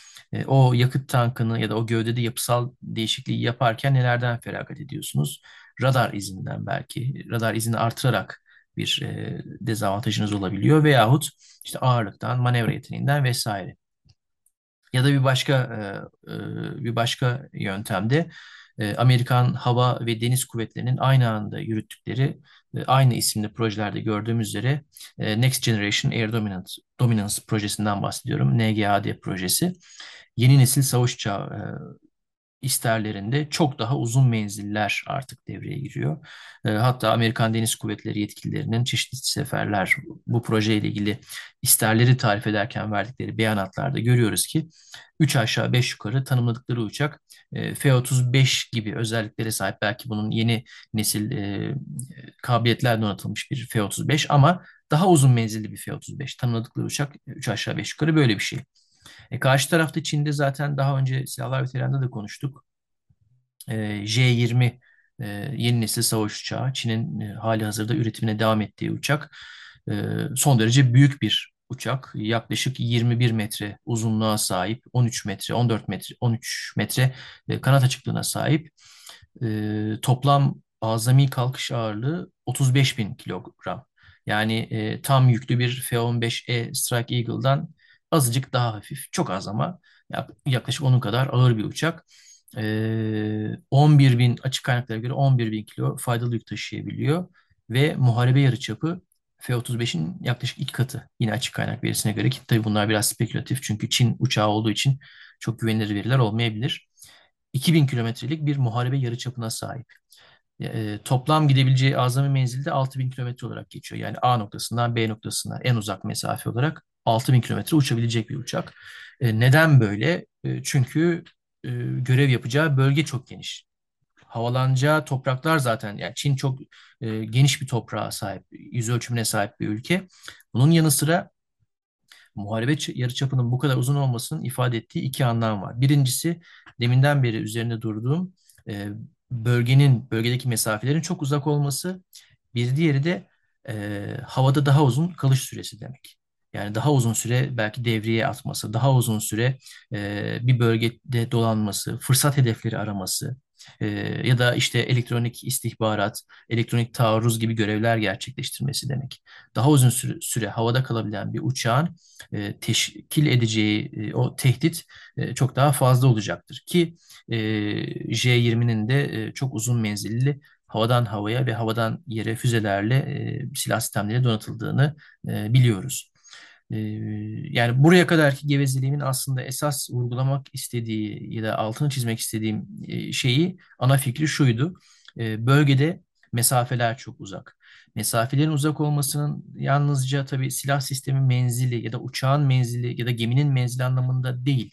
A: O yakıt tankını ya da o gövdede yapısal değişikliği yaparken nelerden feragat ediyorsunuz? Radar izinden belki, radar izini artırarak bir e, dezavantajınız olabiliyor veyahut işte ağırlıktan, manevra yeteneğinden vesaire. Ya da bir başka e, e, bir başka yöntemde e, Amerikan Hava ve Deniz Kuvvetleri'nin aynı anda yürüttükleri e, aynı isimli projelerde gördüğümüz üzere e, Next Generation Air Dominance, Dominance projesinden bahsediyorum. NGAD projesi. Yeni nesil savaş uçağı e, isterlerinde çok daha uzun menziller artık devreye giriyor. E, hatta Amerikan Deniz Kuvvetleri yetkililerinin çeşitli seferler bu projeyle ilgili isterleri tarif ederken verdikleri beyanatlarda görüyoruz ki 3 aşağı 5 yukarı tanımladıkları uçak e, F-35 gibi özelliklere sahip belki bunun yeni nesil e, kabiliyetler donatılmış bir F-35 ama daha uzun menzilli bir F-35 tanımladıkları uçak 3 aşağı 5 yukarı böyle bir şey. E, karşı tarafta Çin'de zaten daha önce silahlar veteranında da konuştuk. E, J-20 e, yeni nesil savaş uçağı. Çin'in e, hali hazırda üretimine devam ettiği uçak. E, son derece büyük bir uçak. Yaklaşık 21 metre uzunluğa sahip, 13 metre, 14 metre, 13 metre e, kanat açıklığına sahip. E, toplam azami kalkış ağırlığı 35 bin kilogram. Yani e, tam yüklü bir F-15E Strike Eagle'dan azıcık daha hafif. Çok az ama yaklaşık onun kadar ağır bir uçak. Ee, 11 bin açık kaynaklara göre 11 bin kilo faydalı yük taşıyabiliyor ve muharebe yarıçapı F-35'in yaklaşık iki katı yine açık kaynak verisine göre ki tabii bunlar biraz spekülatif çünkü Çin uçağı olduğu için çok güvenilir veriler olmayabilir. 2000 kilometrelik bir muharebe yarıçapına sahip. E, toplam gidebileceği azami menzilde 6000 kilometre olarak geçiyor. Yani A noktasından B noktasına en uzak mesafe olarak 6000 kilometre uçabilecek bir uçak. E, neden böyle? E, çünkü e, görev yapacağı bölge çok geniş. havalanacağı topraklar zaten yani Çin çok e, geniş bir toprağa sahip, yüz ölçümüne sahip bir ülke. Bunun yanı sıra muharebe yarıçapının bu kadar uzun olmasının ifade ettiği iki anlam var. Birincisi deminden beri üzerinde durduğum e, bölgenin, bölgedeki mesafelerin çok uzak olması. Bir diğeri de e, havada daha uzun kalış süresi demek. Yani daha uzun süre belki devreye atması, daha uzun süre e, bir bölgede dolanması, fırsat hedefleri araması e, ya da işte elektronik istihbarat, elektronik taarruz gibi görevler gerçekleştirmesi demek. Daha uzun süre, süre havada kalabilen bir uçağın e, teşkil edeceği e, o tehdit e, çok daha fazla olacaktır ki e, J-20'nin de e, çok uzun menzilli havadan havaya ve havadan yere füzelerle e, silah sistemleri donatıldığını e, biliyoruz. E, yani buraya kadarki gevezeliğimin aslında esas vurgulamak istediği ya da altını çizmek istediğim e, şeyi, ana fikri şuydu. E, bölgede mesafeler çok uzak. Mesafelerin uzak olmasının yalnızca tabii silah sistemi menzili ya da uçağın menzili ya da geminin menzili anlamında değil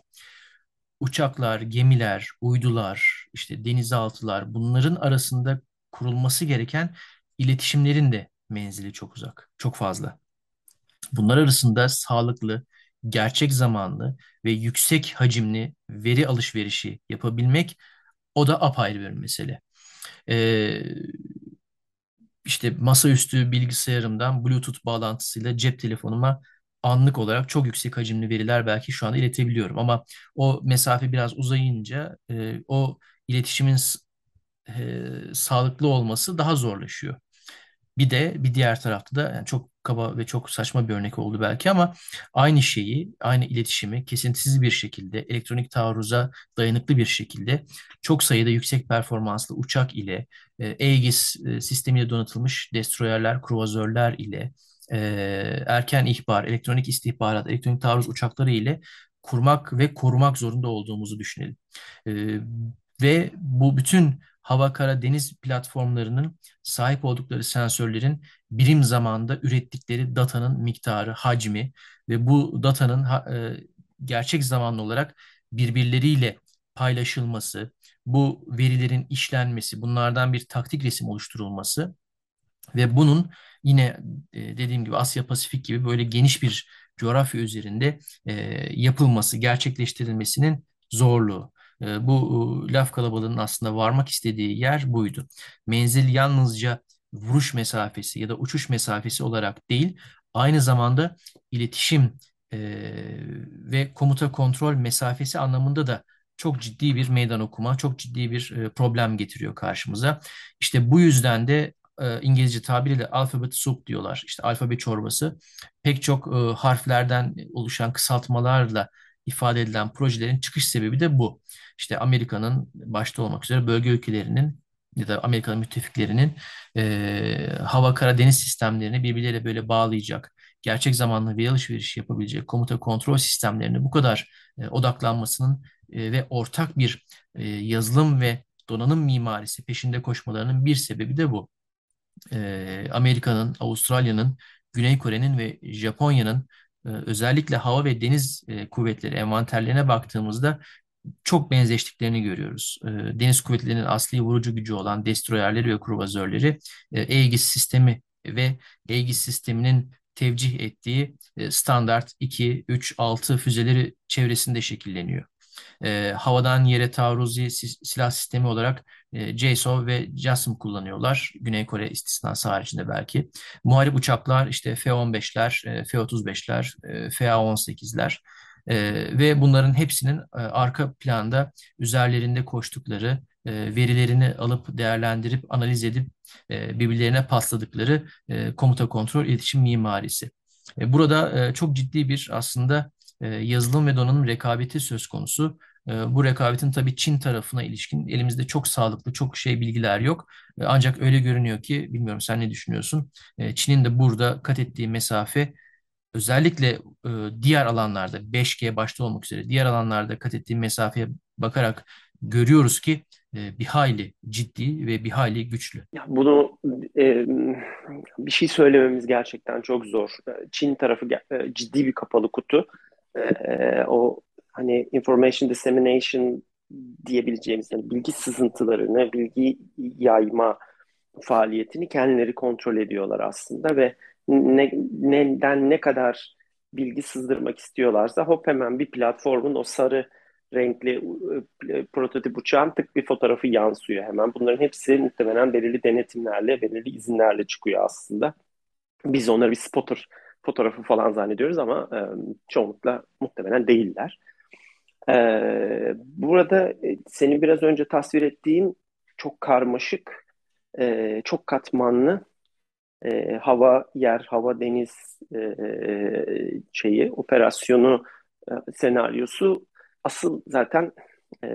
A: uçaklar, gemiler, uydular, işte denizaltılar bunların arasında kurulması gereken iletişimlerin de menzili çok uzak, çok fazla. Bunlar arasında sağlıklı, gerçek zamanlı ve yüksek hacimli veri alışverişi yapabilmek o da apayrı bir mesele. Ee, işte masaüstü bilgisayarımdan Bluetooth bağlantısıyla cep telefonuma anlık olarak çok yüksek hacimli veriler belki şu anda iletebiliyorum. Ama o mesafe biraz uzayınca e, o iletişimin e, sağlıklı olması daha zorlaşıyor. Bir de bir diğer tarafta da yani çok kaba ve çok saçma bir örnek oldu belki ama aynı şeyi, aynı iletişimi kesintisiz bir şekilde, elektronik taarruza dayanıklı bir şekilde çok sayıda yüksek performanslı uçak ile, e, Aegis e, sistemiyle donatılmış destroyerler, kruvazörler ile, e, erken ihbar, elektronik istihbarat, elektronik taarruz uçakları ile kurmak ve korumak zorunda olduğumuzu düşünelim. Ve bu bütün hava, kara, deniz platformlarının sahip oldukları sensörlerin birim zamanda ürettikleri datanın miktarı, hacmi ve bu datanın e, gerçek zamanlı olarak birbirleriyle paylaşılması, bu verilerin işlenmesi, bunlardan bir taktik resim oluşturulması ve bunun yine e, dediğim gibi Asya Pasifik gibi böyle geniş bir coğrafya üzerinde e, yapılması, gerçekleştirilmesinin zorluğu. E, bu e, laf kalabalığının aslında varmak istediği yer buydu. Menzil yalnızca vuruş mesafesi ya da uçuş mesafesi olarak değil, aynı zamanda iletişim e, ve komuta kontrol mesafesi anlamında da çok ciddi bir meydan okuma, çok ciddi bir e, problem getiriyor karşımıza. İşte bu yüzden de İngilizce tabiriyle alfabet soup diyorlar. İşte alfabe çorbası. Pek çok harflerden oluşan kısaltmalarla ifade edilen projelerin çıkış sebebi de bu. İşte Amerika'nın başta olmak üzere bölge ülkelerinin ya da Amerika'nın müttefiklerinin e, hava kara deniz sistemlerini birbirleriyle böyle bağlayacak, gerçek zamanlı veri alışveriş yapabilecek komuta kontrol sistemlerine bu kadar e, odaklanmasının e, ve ortak bir e, yazılım ve donanım mimarisi peşinde koşmalarının bir sebebi de bu. E, Amerika'nın, Avustralya'nın, Güney Kore'nin ve Japonya'nın e, özellikle hava ve deniz e, kuvvetleri envanterlerine baktığımızda çok benzeştiklerini görüyoruz. E, deniz kuvvetlerinin asli vurucu gücü olan destroyerleri ve kruvazörleri Aegis sistemi ve Aegis sisteminin tevcih ettiği standart 2, 3, 6 füzeleri çevresinde şekilleniyor e, havadan yere taarruzi silah sistemi olarak e, JSOW ve JASM kullanıyorlar. Güney Kore istisnası haricinde belki. Muharip uçaklar işte F-15'ler, e, F-35'ler, e, F-18'ler e, ve bunların hepsinin e, arka planda üzerlerinde koştukları, e, verilerini alıp değerlendirip analiz edip e, birbirlerine pasladıkları e, komuta kontrol iletişim mimarisi. E, burada e, çok ciddi bir aslında e, yazılım ve donanım rekabeti söz konusu. E, bu rekabetin tabii Çin tarafına ilişkin elimizde çok sağlıklı, çok şey bilgiler yok. E, ancak öyle görünüyor ki, bilmiyorum sen ne düşünüyorsun? Çin'in de burada kat ettiği mesafe özellikle diğer alanlarda 5G başta olmak üzere diğer alanlarda kat ettiği mesafeye bakarak görüyoruz ki bir hayli ciddi ve bir hayli güçlü.
B: Ya bunu e, bir şey söylememiz gerçekten çok zor. Çin tarafı ciddi bir kapalı kutu e, o hani information dissemination diyebileceğimiz yani bilgi sızıntılarını, bilgi yayma faaliyetini kendileri kontrol ediyorlar aslında ve ne, neden ne kadar bilgi sızdırmak istiyorlarsa hop hemen bir platformun o sarı renkli e, prototip uçağın tık bir fotoğrafı yansıyor hemen. Bunların hepsi muhtemelen belirli denetimlerle, belirli izinlerle çıkıyor aslında. Biz onları bir spotter fotoğrafı falan zannediyoruz ama e, çoğunlukla muhtemelen değiller. E, burada e, senin biraz önce tasvir ettiğin çok karmaşık, e, çok katmanlı e, hava, yer, hava, deniz e, şeyi, operasyonu, e, senaryosu asıl zaten e,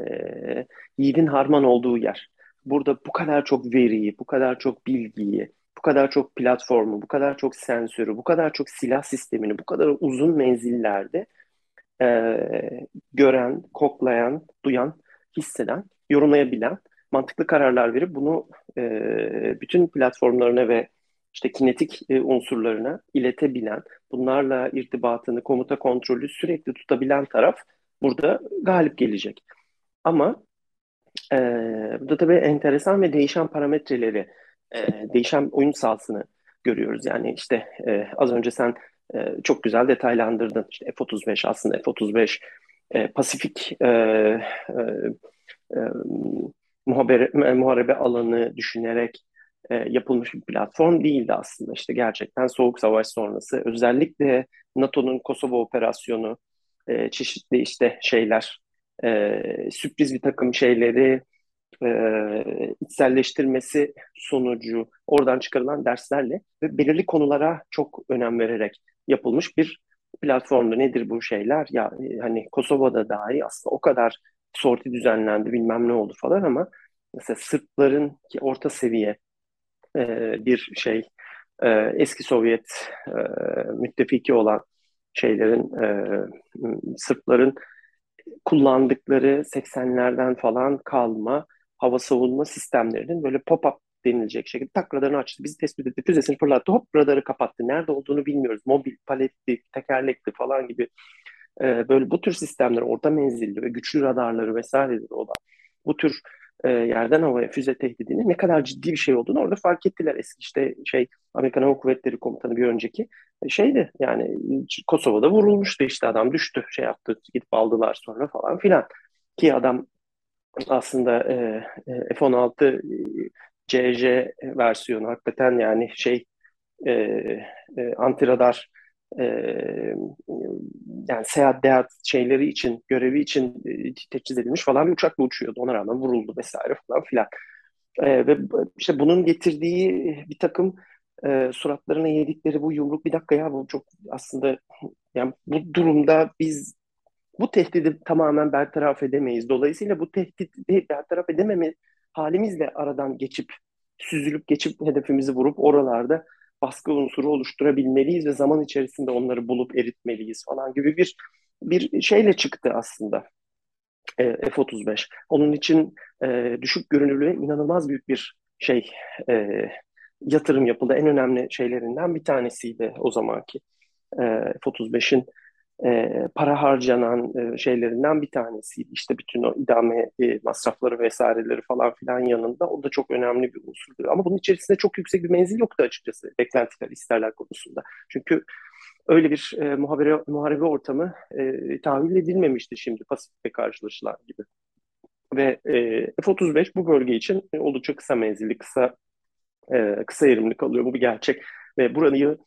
B: yiğidin harman olduğu yer. Burada bu kadar çok veriyi, bu kadar çok bilgiyi, bu kadar çok platformu, bu kadar çok sensörü, bu kadar çok silah sistemini, bu kadar uzun menzillerde e, gören, koklayan, duyan, hisseden, yorumlayabilen, mantıklı kararlar verip bunu e, bütün platformlarına ve işte kinetik e, unsurlarına iletebilen, bunlarla irtibatını, komuta kontrolü sürekli tutabilen taraf burada galip gelecek. Ama e, burada tabii enteresan ve değişen parametreleri, e, değişen oyun sahasını görüyoruz. Yani işte e, az önce sen e, çok güzel detaylandırdın. İşte F-35 aslında F-35 e, Pasifik e, e, e, muhabere, muharebe alanı düşünerek e, yapılmış bir platform değildi aslında. İşte gerçekten Soğuk Savaş sonrası özellikle NATO'nun Kosova operasyonu e, çeşitli işte şeyler e, sürpriz bir takım şeyleri e, içselleştirmesi sonucu oradan çıkarılan derslerle ve belirli konulara çok önem vererek yapılmış bir platformda nedir bu şeyler? Ya e, hani Kosova'da dahi aslında o kadar sorti düzenlendi bilmem ne oldu falan ama mesela Sırpların ki orta seviye e, bir şey e, eski Sovyet e, müttefiki olan şeylerin e, Sırpların kullandıkları 80'lerden falan kalma hava savunma sistemlerinin böyle pop-up denilecek şekilde tak radarını açtı. Bizi tespit etti. Füzesini fırlattı. Hop radarı kapattı. Nerede olduğunu bilmiyoruz. Mobil, paletli, tekerlekli falan gibi e, böyle bu tür sistemler orta menzilli ve güçlü radarları vesaireleri olan bu tür e, yerden havaya füze tehdidinin ne kadar ciddi bir şey olduğunu orada fark ettiler. Eski işte şey Amerikan Hava Kuvvetleri Komutanı bir önceki e, şeydi yani Kosova'da vurulmuştu işte adam düştü şey yaptı gidip aldılar sonra falan filan ki adam aslında e, e F-16 CJ versiyonu hakikaten yani şey e, e, antiradar e, yani seyahat dehat şeyleri için, görevi için e, teçhiz edilmiş falan bir uçakla uçuyordu. Ona rağmen vuruldu vesaire falan filan. E, ve işte bunun getirdiği bir takım e, suratlarına yedikleri bu yumruk bir dakika ya bu çok aslında yani bu durumda biz bu tehdidi tamamen bertaraf edemeyiz. Dolayısıyla bu tehdidi bertaraf edememe halimizle aradan geçip süzülüp geçip hedefimizi vurup oralarda baskı unsuru oluşturabilmeliyiz ve zaman içerisinde onları bulup eritmeliyiz falan gibi bir bir şeyle çıktı aslında e, F-35. Onun için e, düşük görünürlüğe inanılmaz büyük bir şey e, yatırım yapıldı. En önemli şeylerinden bir tanesiydi o zamanki e, F-35'in e, para harcanan e, şeylerinden bir tanesiydi. İşte bütün o idame e, masrafları vesaireleri falan filan yanında o da çok önemli bir unsurdu. Ama bunun içerisinde çok yüksek bir menzil yoktu açıkçası beklentiler, isterler konusunda. Çünkü öyle bir e, muhabere, muharebe ortamı e, tahvil edilmemişti şimdi Pasifik'te karşılaşılan gibi. Ve e, F-35 bu bölge için oldukça kısa menzilli, kısa e, kısa erimli kalıyor. Bu bir gerçek. Ve burayı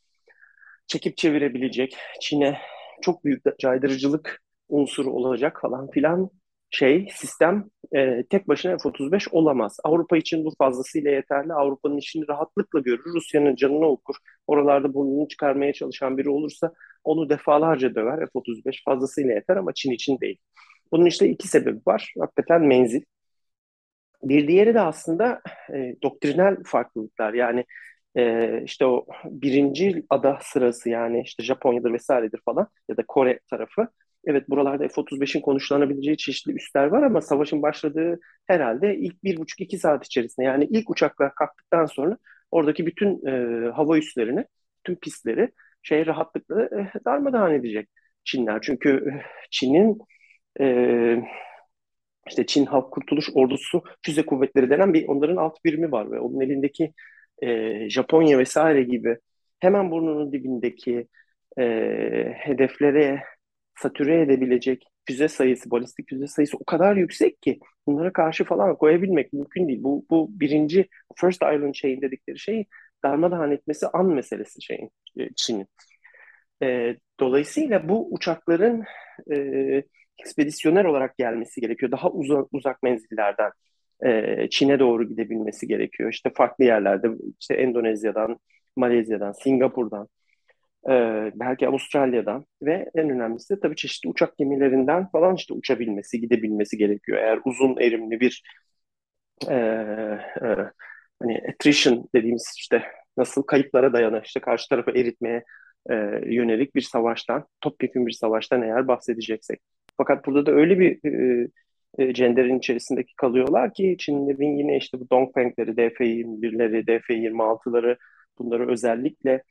B: çekip çevirebilecek, Çin'e çok büyük caydırıcılık unsuru olacak falan filan şey sistem e, tek başına F-35 olamaz. Avrupa için bu fazlasıyla yeterli. Avrupa'nın işini rahatlıkla görür. Rusya'nın canını okur. Oralarda burnunu çıkarmaya çalışan biri olursa onu defalarca döver. F-35 fazlasıyla yeter ama Çin için değil. Bunun işte iki sebebi var. Hakikaten menzil. Bir diğeri de aslında e, doktrinal farklılıklar. Yani e, işte o birinci ada sırası yani işte Japonya'dır vesairedir falan ya da Kore tarafı. Evet buralarda F-35'in konuşlanabileceği çeşitli üsler var ama savaşın başladığı herhalde ilk bir buçuk iki saat içerisinde yani ilk uçaklar kalktıktan sonra oradaki bütün e, hava üslerini, tüm pistleri şey rahatlıkla e, darmadağın edecek Çinler. Çünkü Çin'in e, işte Çin Halk Kurtuluş Ordusu Füze Kuvvetleri denen bir onların alt birimi var ve onun elindeki e, Japonya vesaire gibi hemen burnunun dibindeki e, hedeflere satüre edebilecek füze sayısı, balistik füze sayısı o kadar yüksek ki bunlara karşı falan koyabilmek mümkün değil. Bu, bu birinci First Island Chain dedikleri şey darmadağın etmesi an meselesi şeyin, e, Çin'in. E, dolayısıyla bu uçakların e, ekspedisyoner olarak gelmesi gerekiyor. Daha uzak, uzak menzillerden e, Çin'e doğru gidebilmesi gerekiyor. İşte farklı yerlerde, işte Endonezya'dan, Malezya'dan, Singapur'dan, e, belki Avustralya'dan ve en önemlisi de tabii çeşitli uçak gemilerinden falan işte uçabilmesi, gidebilmesi gerekiyor. Eğer uzun erimli bir e, e, hani attrition dediğimiz işte nasıl kayıplara dayanan işte karşı tarafı eritmeye e, yönelik bir savaştan, topyekun bir savaştan eğer bahsedeceksek. Fakat burada da öyle bir e, e, cenderin içerisindeki kalıyorlar ki Çinlilerin yine işte bu Dongfeng'leri, DF-21'leri, DF-26'ları bunları özellikle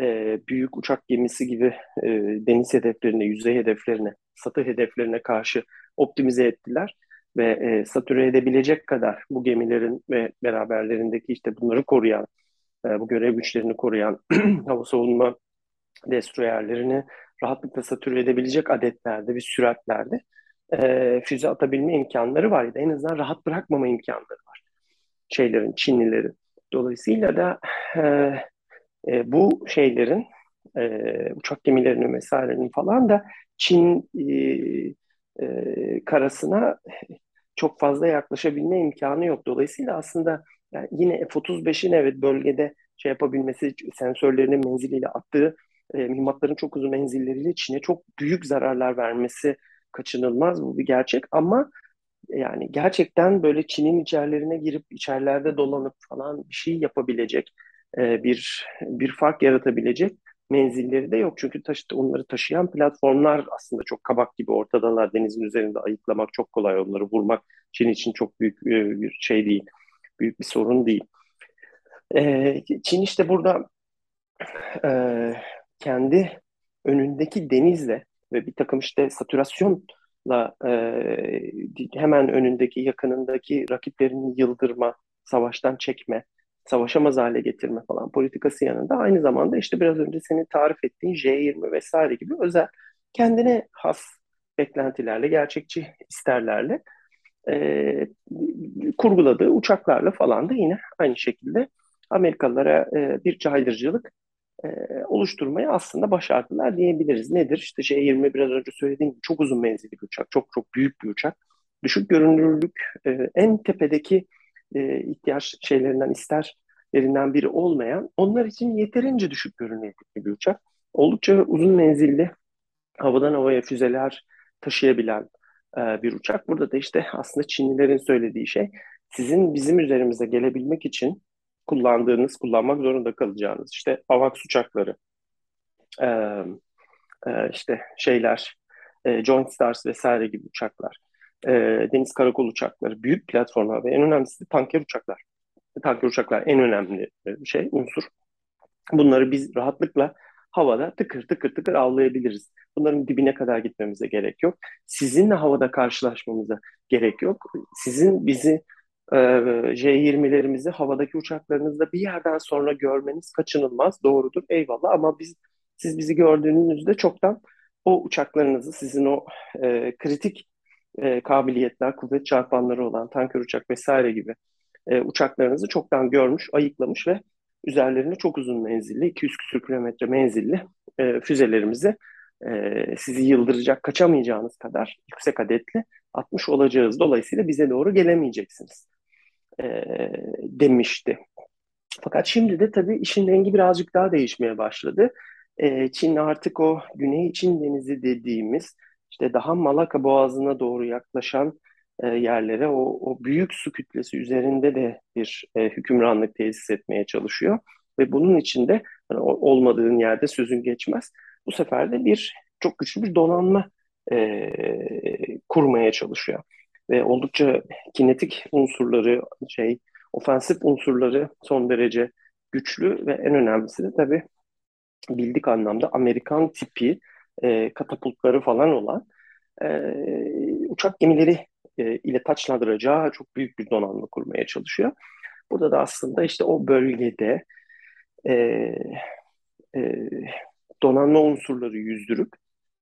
B: e, büyük uçak gemisi gibi e, deniz hedeflerine, yüzey hedeflerine, satı hedeflerine karşı optimize ettiler ve e, satüre edebilecek kadar bu gemilerin ve beraberlerindeki işte bunları koruyan, e, bu görev güçlerini koruyan (clears throat) hava savunma destroyerlerini rahatlıkla satüre edebilecek adetlerde ve süratlerde e, füze atabilme imkanları var ya da en azından rahat bırakmama imkanları var şeylerin, Çinlilerin. Dolayısıyla da e, e, bu şeylerin e, uçak gemilerinin vesairenin falan da Çin e, e, karasına çok fazla yaklaşabilme imkanı yok. Dolayısıyla aslında yani yine F-35'in evet bölgede şey yapabilmesi, sensörlerinin menziliyle attığı e, mühimmatların çok uzun menzilleriyle Çin'e çok büyük zararlar vermesi kaçınılmaz. Bu bir gerçek ama yani gerçekten böyle Çin'in içerilerine girip içerilerde dolanıp falan bir şey yapabilecek e, bir bir fark yaratabilecek menzilleri de yok. Çünkü taşı, onları taşıyan platformlar aslında çok kabak gibi ortadalar. Denizin üzerinde ayıklamak çok kolay. Onları vurmak Çin için çok büyük e, bir şey değil. Büyük bir sorun değil. E, Çin işte burada e, kendi önündeki denizle ve bir takım işte satürasyonla e, hemen önündeki yakınındaki rakiplerini yıldırma, savaştan çekme, savaşamaz hale getirme falan politikası yanında aynı zamanda işte biraz önce senin tarif ettiğin J20 vesaire gibi özel kendine has beklentilerle, gerçekçi isterlerle e, kurguladığı uçaklarla falan da yine aynı şekilde Amerikalılara e, bir caydırıcılık e, oluşturmayı aslında başardılar diyebiliriz. Nedir? İşte J20 biraz önce söylediğim gibi çok uzun menzilli bir uçak, çok çok büyük bir uçak. Düşük görünürlük e, en tepedeki e, ihtiyaç şeylerinden, isterlerinden biri olmayan, onlar için yeterince düşük görünürlüklü bir uçak. Oldukça uzun menzilli, havadan havaya füzeler taşıyabilen e, bir uçak. Burada da işte aslında Çinlilerin söylediği şey, sizin bizim üzerimize gelebilmek için kullandığınız, kullanmak zorunda kalacağınız işte AVAX uçakları, e, e, işte şeyler, e, Joint Stars vesaire gibi uçaklar, e, deniz karakol uçakları, büyük platformlar ve en önemlisi de tanker uçaklar. Tanker uçaklar en önemli şey, unsur. Bunları biz rahatlıkla havada tıkır tıkır tıkır avlayabiliriz. Bunların dibine kadar gitmemize gerek yok. Sizinle havada karşılaşmamıza gerek yok. Sizin bizi e, J-20'lerimizi havadaki uçaklarınızda bir yerden sonra görmeniz kaçınılmaz. Doğrudur, eyvallah ama biz siz bizi gördüğünüzde çoktan o uçaklarınızı, sizin o e, kritik e, kabiliyetler, kuvvet çarpanları olan tanker uçak vesaire gibi e, uçaklarınızı çoktan görmüş, ayıklamış ve üzerlerinde çok uzun menzilli, 200 küsur kilometre menzilli e, füzelerimizi e, sizi yıldıracak, kaçamayacağınız kadar yüksek adetli atmış olacağız. Dolayısıyla bize doğru gelemeyeceksiniz e, demişti. Fakat şimdi de tabii işin rengi birazcık daha değişmeye başladı. E, Çin artık o Güney Çin Denizi dediğimiz işte daha Malaka Boğazı'na doğru yaklaşan e, yerlere o, o büyük su kütlesi üzerinde de bir e, hükümranlık tesis etmeye çalışıyor. Ve bunun içinde yani olmadığın yerde sözün geçmez. Bu sefer de bir çok güçlü bir donanma e, kurmaya çalışıyor. Ve oldukça kinetik unsurları, şey, ofensif unsurları son derece güçlü ve en önemlisi de tabii bildik anlamda Amerikan tipi e, katapultları falan olan e, uçak gemileri e, ile taçlandıracağı çok büyük bir donanma kurmaya çalışıyor. Burada da aslında işte o bölgede e, e, donanma unsurları yüzdürüp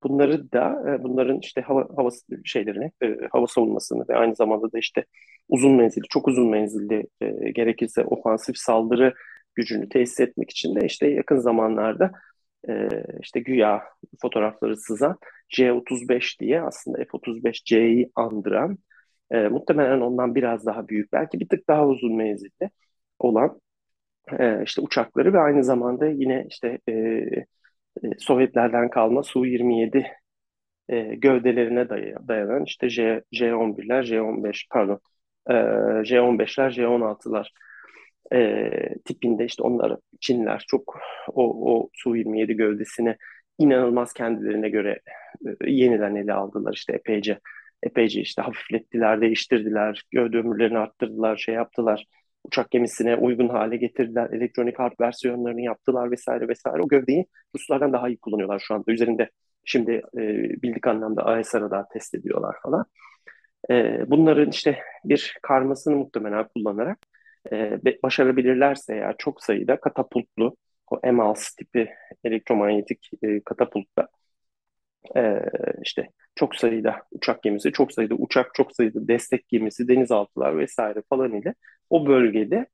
B: bunları da e, bunların işte hava, hava şeylerini, e, hava savunmasını ve aynı zamanda da işte uzun menzilli, çok uzun menzilli e, gerekirse ofansif saldırı gücünü tesis etmek için de işte yakın zamanlarda işte güya fotoğrafları sızan J-35 diye aslında F-35C'yi andıran e, muhtemelen ondan biraz daha büyük belki bir tık daha uzun menzilli olan e, işte uçakları ve aynı zamanda yine işte e, e Sovyetlerden kalma Su-27 e, gövdelerine dayanan işte J, J-11'ler, J-15 pardon e, J-15'ler, J-16'lar e, tipinde işte onlar Çinler çok o, o Su-27 gövdesini inanılmaz kendilerine göre e, yeniden ele aldılar işte epeyce epeyce işte hafiflettiler, değiştirdiler, gövde ömürlerini arttırdılar, şey yaptılar. Uçak gemisine uygun hale getirdiler, elektronik harp versiyonlarını yaptılar vesaire vesaire. O gövdeyi Ruslardan daha iyi kullanıyorlar şu anda. Üzerinde şimdi e, bildik anlamda AESA'da test ediyorlar falan. E, bunların işte bir karmasını muhtemelen kullanarak e, başarabilirlerse eğer çok sayıda katapultlu, o EMALS tipi elektromanyetik e, katapultla e, işte çok sayıda uçak gemisi, çok sayıda uçak, çok sayıda destek gemisi, denizaltılar vesaire falan ile o bölgede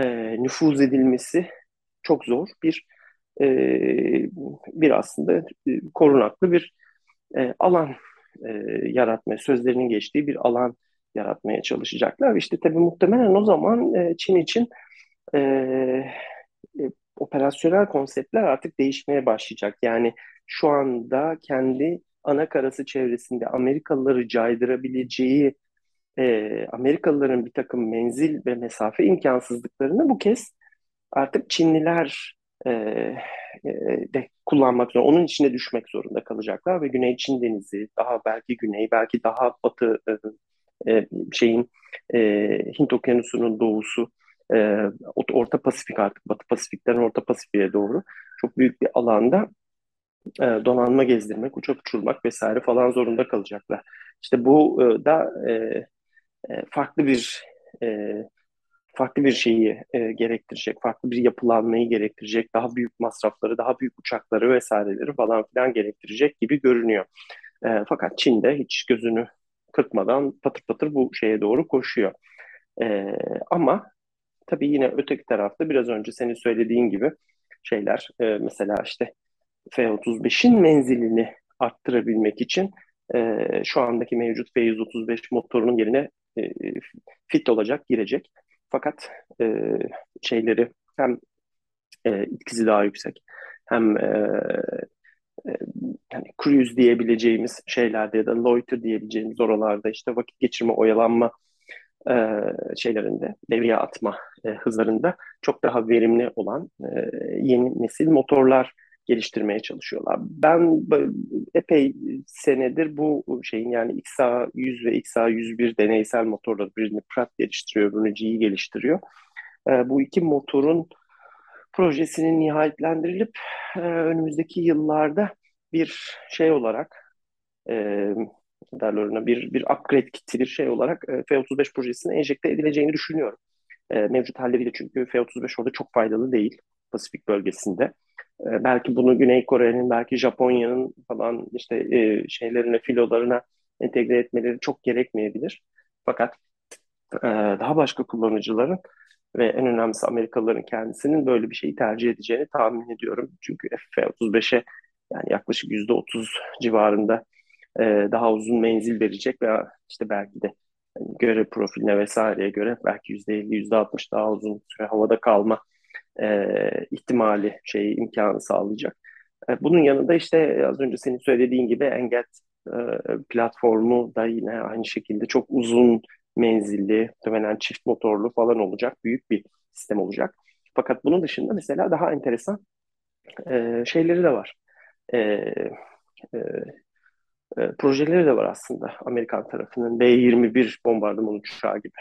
B: e, nüfuz edilmesi çok zor bir e, bir aslında e, korunaklı bir e, alan e, yaratmaya, sözlerinin geçtiği bir alan yaratmaya çalışacaklar. İşte tabii muhtemelen o zaman e, Çin için e, e, operasyonel konseptler artık değişmeye başlayacak. Yani şu anda kendi ana karası çevresinde Amerikalıları caydırabileceği e, Amerikalıların bir takım menzil ve mesafe imkansızlıklarını bu kez artık Çinliler e, e, de kullanmak zorunda, onun içine düşmek zorunda kalacaklar ve Güney Çin Denizi, daha belki güney, belki daha batı e, e şeyin e, Hint Okyanusu'nun doğusu, e, Orta Pasifik artık Batı Pasifik'ten Orta Pasifik'e doğru çok büyük bir alanda e, donanma gezdirmek, uçak uçurmak vesaire falan zorunda kalacaklar. İşte bu e, da e, e, farklı bir e, farklı bir şeyi e, gerektirecek, farklı bir yapılanmayı gerektirecek, daha büyük masrafları, daha büyük uçakları vesaireleri falan filan gerektirecek gibi görünüyor. E, fakat Çin de hiç gözünü kırpmadan patır patır bu şeye doğru koşuyor. E, ama tabii yine öteki tarafta biraz önce senin söylediğin gibi şeyler, e, mesela işte F-35'in menzilini arttırabilmek için e, şu andaki mevcut F-135 motorunun yerine e, fit olacak, girecek. Fakat e, şeyleri hem e, etkisi daha yüksek hem e, e, hani cruise diyebileceğimiz şeylerde ya da loiter diyebileceğimiz oralarda işte vakit geçirme, oyalanma e, şeylerinde, devreye atma e, hızlarında çok daha verimli olan e, yeni nesil motorlar geliştirmeye çalışıyorlar. Ben epey senedir bu şeyin yani XA100 ve XA101 deneysel motorları birini Pratt geliştiriyor, öbürünü GE geliştiriyor. E, bu iki motorun projesinin nihayetlendirilip e, önümüzdeki yıllarda bir şey olarak e, derler bir, bir upgrade kiti bir şey olarak e, F-35 projesine enjekte edileceğini düşünüyorum. E, mevcut halleriyle çünkü F-35 orada çok faydalı değil Pasifik bölgesinde. E, belki bunu Güney Kore'nin, belki Japonya'nın falan işte e, şeylerine, filolarına entegre etmeleri çok gerekmeyebilir. Fakat e, daha başka kullanıcıların ve en önemlisi Amerikalıların kendisinin böyle bir şeyi tercih edeceğini tahmin ediyorum. Çünkü F-35'e yani yaklaşık %30 civarında e, daha uzun menzil verecek veya işte belki de yani göre profiline vesaireye göre belki %50, %60 daha uzun süre havada kalma e, ihtimali şeyi imkanı sağlayacak. E, bunun yanında işte az önce senin söylediğin gibi Enget e, platformu da yine aynı şekilde çok uzun menzilli, muhtemelen çift motorlu falan olacak. Büyük bir sistem olacak. Fakat bunun dışında mesela daha enteresan e, şeyleri de var. E, e, e, projeleri de var aslında Amerikan tarafının B-21 bombardıman uçağı gibi.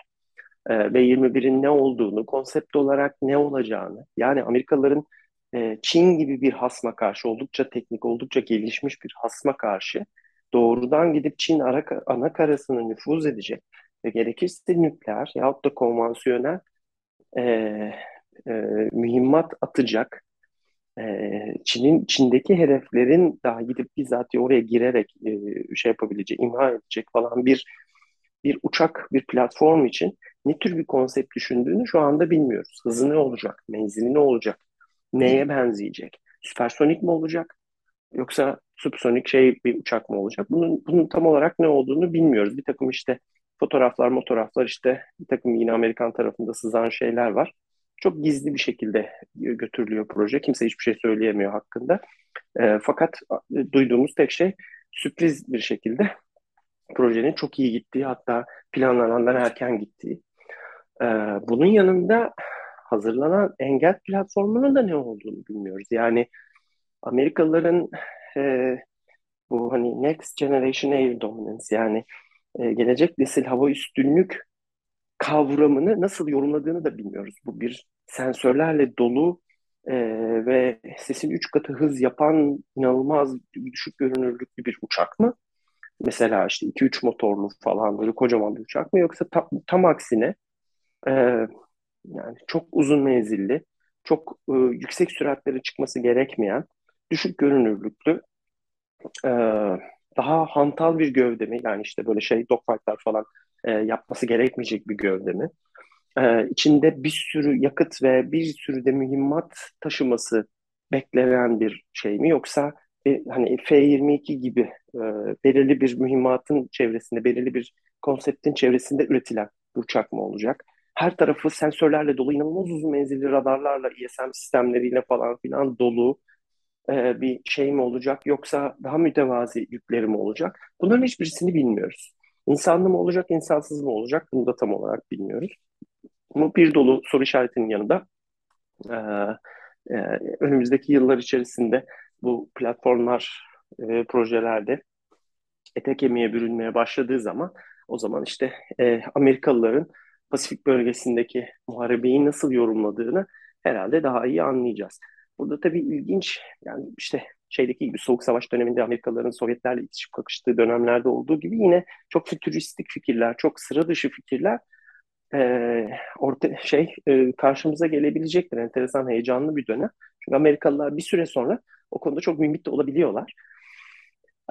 B: E, B-21'in ne olduğunu, konsept olarak ne olacağını, yani Amerikalıların e, Çin gibi bir hasma karşı, oldukça teknik, oldukça gelişmiş bir hasma karşı doğrudan gidip Çin ara, ana karasına nüfuz edecek ve gerekirse nükleer yahut da konvansiyonel e, e, mühimmat atacak Çin'in Çin'deki hedeflerin daha gidip bizzat oraya girerek e, şey yapabilecek, imha edecek falan bir bir uçak, bir platform için ne tür bir konsept düşündüğünü şu anda bilmiyoruz. Hızı ne olacak, menzili ne olacak, neye benzeyecek, süpersonik mi olacak yoksa subsonik şey bir uçak mı olacak? Bunun, bunun tam olarak ne olduğunu bilmiyoruz. Bir takım işte fotoğraflar, fotoğraflar işte bir takım yine Amerikan tarafında sızan şeyler var. Çok gizli bir şekilde götürülüyor proje. Kimse hiçbir şey söyleyemiyor hakkında. E, fakat duyduğumuz tek şey sürpriz bir şekilde projenin çok iyi gittiği hatta planlanandan erken gittiği. E, bunun yanında hazırlanan engel platformunun da ne olduğunu bilmiyoruz. Yani Amerikalıların e, bu hani Next Generation Air Dominance yani e, gelecek nesil hava üstünlük kavramını nasıl yorumladığını da bilmiyoruz. Bu bir sensörlerle dolu e, ve sesin üç katı hız yapan inanılmaz düşük görünürlüklü bir uçak mı? Mesela işte 2-3 motorlu falan böyle kocaman bir uçak mı? Yoksa tam, tam aksine e, yani çok uzun menzilli, çok e, yüksek süratlere çıkması gerekmeyen, düşük görünürlüklü, e, daha hantal bir gövde mi? Yani işte böyle şey dogfightlar falan e, yapması gerekmeyecek bir gövde mi? E, içinde bir sürü yakıt ve bir sürü de mühimmat taşıması beklenen bir şey mi? Yoksa e, hani F-22 gibi e, belirli bir mühimmatın çevresinde, belirli bir konseptin çevresinde üretilen bir uçak mı olacak? Her tarafı sensörlerle dolu, inanılmaz uzun menzilli radarlarla, ISM sistemleriyle falan filan dolu e, bir şey mi olacak yoksa daha mütevazi yükleri mi olacak? Bunların hiçbirisini bilmiyoruz. İnsanlı mı olacak, insansız mı olacak? Bunu da tam olarak bilmiyoruz. Bu bir dolu soru işaretinin yanında e, e, önümüzdeki yıllar içerisinde bu platformlar, e, projelerde ete kemiğe bürünmeye başladığı zaman o zaman işte e, Amerikalıların Pasifik bölgesindeki muharebeyi nasıl yorumladığını herhalde daha iyi anlayacağız. Burada tabii ilginç yani işte şeydeki gibi Soğuk Savaş döneminde Amerikalıların Sovyetlerle itişip kakıştığı dönemlerde olduğu gibi yine çok fütüristik fikirler, çok sıra dışı fikirler e, orta şey e, karşımıza gelebilecektir. Enteresan, heyecanlı bir dönem. Çünkü Amerikalılar bir süre sonra o konuda çok mümbit de olabiliyorlar.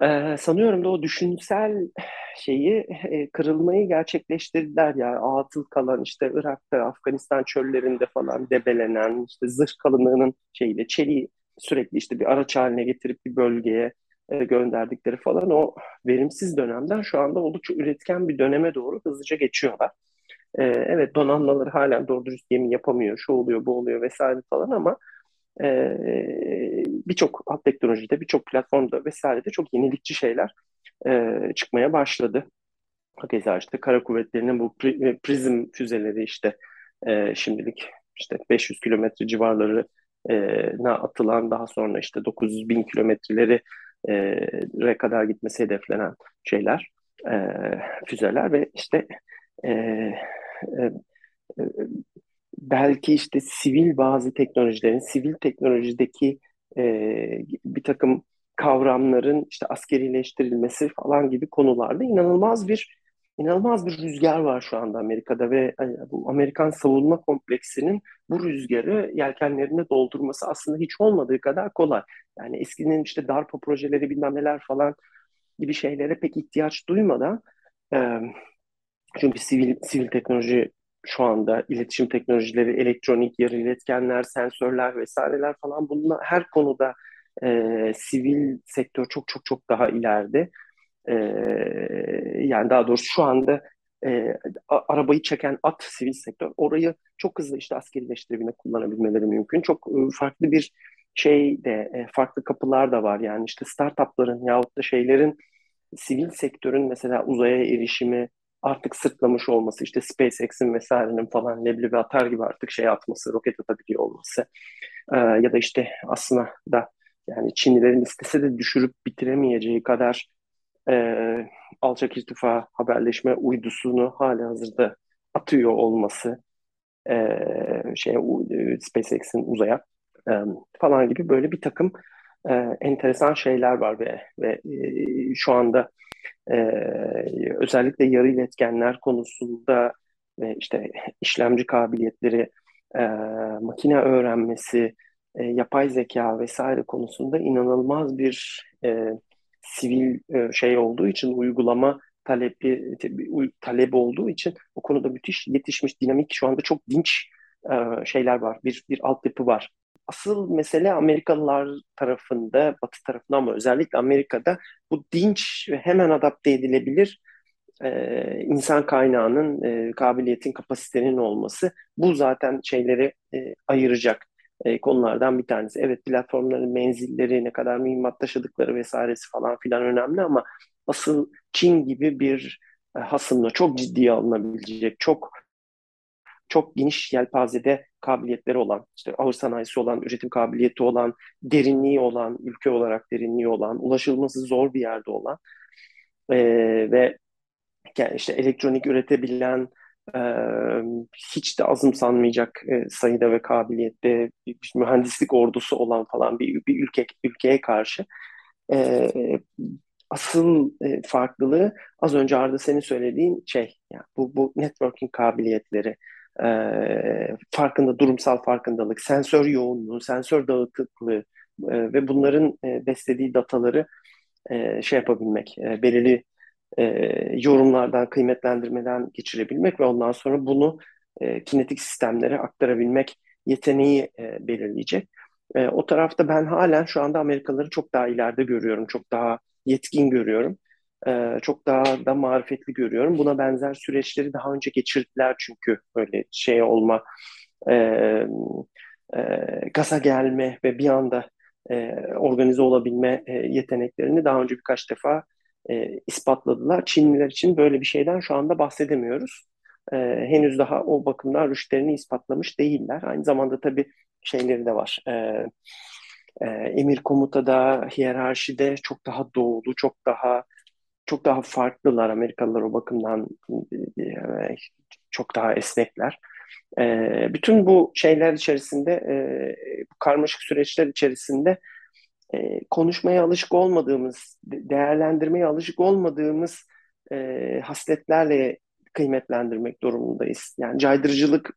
B: Ee, sanıyorum da o düşünsel şeyi e, kırılmayı gerçekleştirdiler ya atıl kalan işte Irak'ta Afganistan çöllerinde falan debelenen işte zırh kalınlığının şeyiyle çeliği sürekli işte bir araç haline getirip bir bölgeye e, gönderdikleri falan o verimsiz dönemden şu anda oldukça üretken bir döneme doğru hızlıca geçiyorlar. E, evet donanmaları halen doğru dürüst gemi yapamıyor, şu oluyor, bu oluyor vesaire falan ama e, birçok alt teknolojide, birçok platformda vesairede çok yenilikçi şeyler e, çıkmaya başladı. Hakeza işte kara kuvvetlerinin bu pri, prizm füzeleri işte e, şimdilik işte 500 kilometre civarları e, atılan daha sonra işte 900 bin kilometreleri e, kadar gitmesi hedeflenen şeyler, e, füzeler ve işte e, e, e belki işte sivil bazı teknolojilerin, sivil teknolojideki e, bir takım kavramların işte askerileştirilmesi falan gibi konularda inanılmaz bir inanılmaz bir rüzgar var şu anda Amerika'da ve hani, bu Amerikan savunma kompleksinin bu rüzgarı yelkenlerine doldurması aslında hiç olmadığı kadar kolay. Yani eskinin işte DARPA projeleri bilmem neler falan gibi şeylere pek ihtiyaç duymadan çünkü sivil sivil teknoloji şu anda iletişim teknolojileri, elektronik, yarı iletkenler, sensörler vesaireler falan bununla her konuda e, sivil sektör çok çok çok daha ileride. E, yani daha doğrusu şu anda e, arabayı çeken at sivil sektör. Orayı çok hızlı işte askerileştirebilmek, kullanabilmeleri mümkün. Çok e, farklı bir şey de, e, farklı kapılar da var. Yani işte startupların yahut da şeylerin sivil sektörün mesela uzaya erişimi, artık sırtlamış olması, işte SpaceX'in vesairenin falan leblebi atar gibi artık şey atması, roket atabiliyor olması e, ya da işte aslında da yani Çinlilerin istese de düşürüp bitiremeyeceği kadar e, alçak irtifa haberleşme uydusunu hali hazırda atıyor olması e, şey SpaceX'in uzaya e, falan gibi böyle bir takım e, enteresan şeyler var ve, ve e, şu anda e, özellikle yarı iletkenler konusunda ve işte işlemci kabiliyetleri, e, makine öğrenmesi, e, yapay zeka vesaire konusunda inanılmaz bir e, sivil e, şey olduğu için uygulama talebi talep olduğu için o konuda müthiş yetişmiş dinamik şu anda çok dinç e, şeyler var. Bir bir altyapı var. Asıl mesele Amerikalılar tarafında, Batı tarafında ama özellikle Amerika'da bu dinç ve hemen adapte edilebilir e, insan kaynağının, e, kabiliyetin, kapasitenin olması bu zaten şeyleri e, ayıracak e, konulardan bir tanesi. Evet platformların menzilleri, ne kadar mühimmat taşıdıkları vesairesi falan filan önemli ama asıl Çin gibi bir e, hasımla çok ciddiye alınabilecek, çok çok geniş yelpazede kabiliyetleri olan, işte ağır sanayisi olan, üretim kabiliyeti olan, derinliği olan, ülke olarak derinliği olan, ulaşılması zor bir yerde olan e, ve yani işte elektronik üretebilen, hiç de azımsanmayacak e, sayıda ve kabiliyette mühendislik ordusu olan falan bir, bir ülke ülkeye karşı asıl e, farklılığı az önce Arda senin söylediğin şey yani bu bu networking kabiliyetleri farkında durumsal farkındalık, sensör yoğunluğu, sensör dağıtıklığı ve bunların e, beslediği dataları şey yapabilmek, belirli e, yorumlardan, kıymetlendirmeden geçirebilmek ve ondan sonra bunu e, kinetik sistemlere aktarabilmek yeteneği e, belirleyecek. E, o tarafta ben halen şu anda Amerikalıları çok daha ileride görüyorum, çok daha yetkin görüyorum. E, çok daha da marifetli görüyorum. Buna benzer süreçleri daha önce geçirdiler çünkü öyle şey olma, e, e, gaza gelme ve bir anda e, organize olabilme e, yeteneklerini daha önce birkaç defa e, ispatladılar. Çinliler için böyle bir şeyden şu anda bahsedemiyoruz. E, henüz daha o bakımdan rüştlerini ispatlamış değiller. Aynı zamanda tabii şeyleri de var. E, e, emir komutada, hiyerarşide çok daha doğulu, çok daha çok daha farklılar Amerikalılar o bakımdan e, çok daha esnekler. E, bütün bu şeyler içerisinde, e, bu karmaşık süreçler içerisinde e, konuşmaya alışık olmadığımız, değerlendirmeye alışık olmadığımız e, hasletlerle kıymetlendirmek durumundayız. Yani caydırıcılık,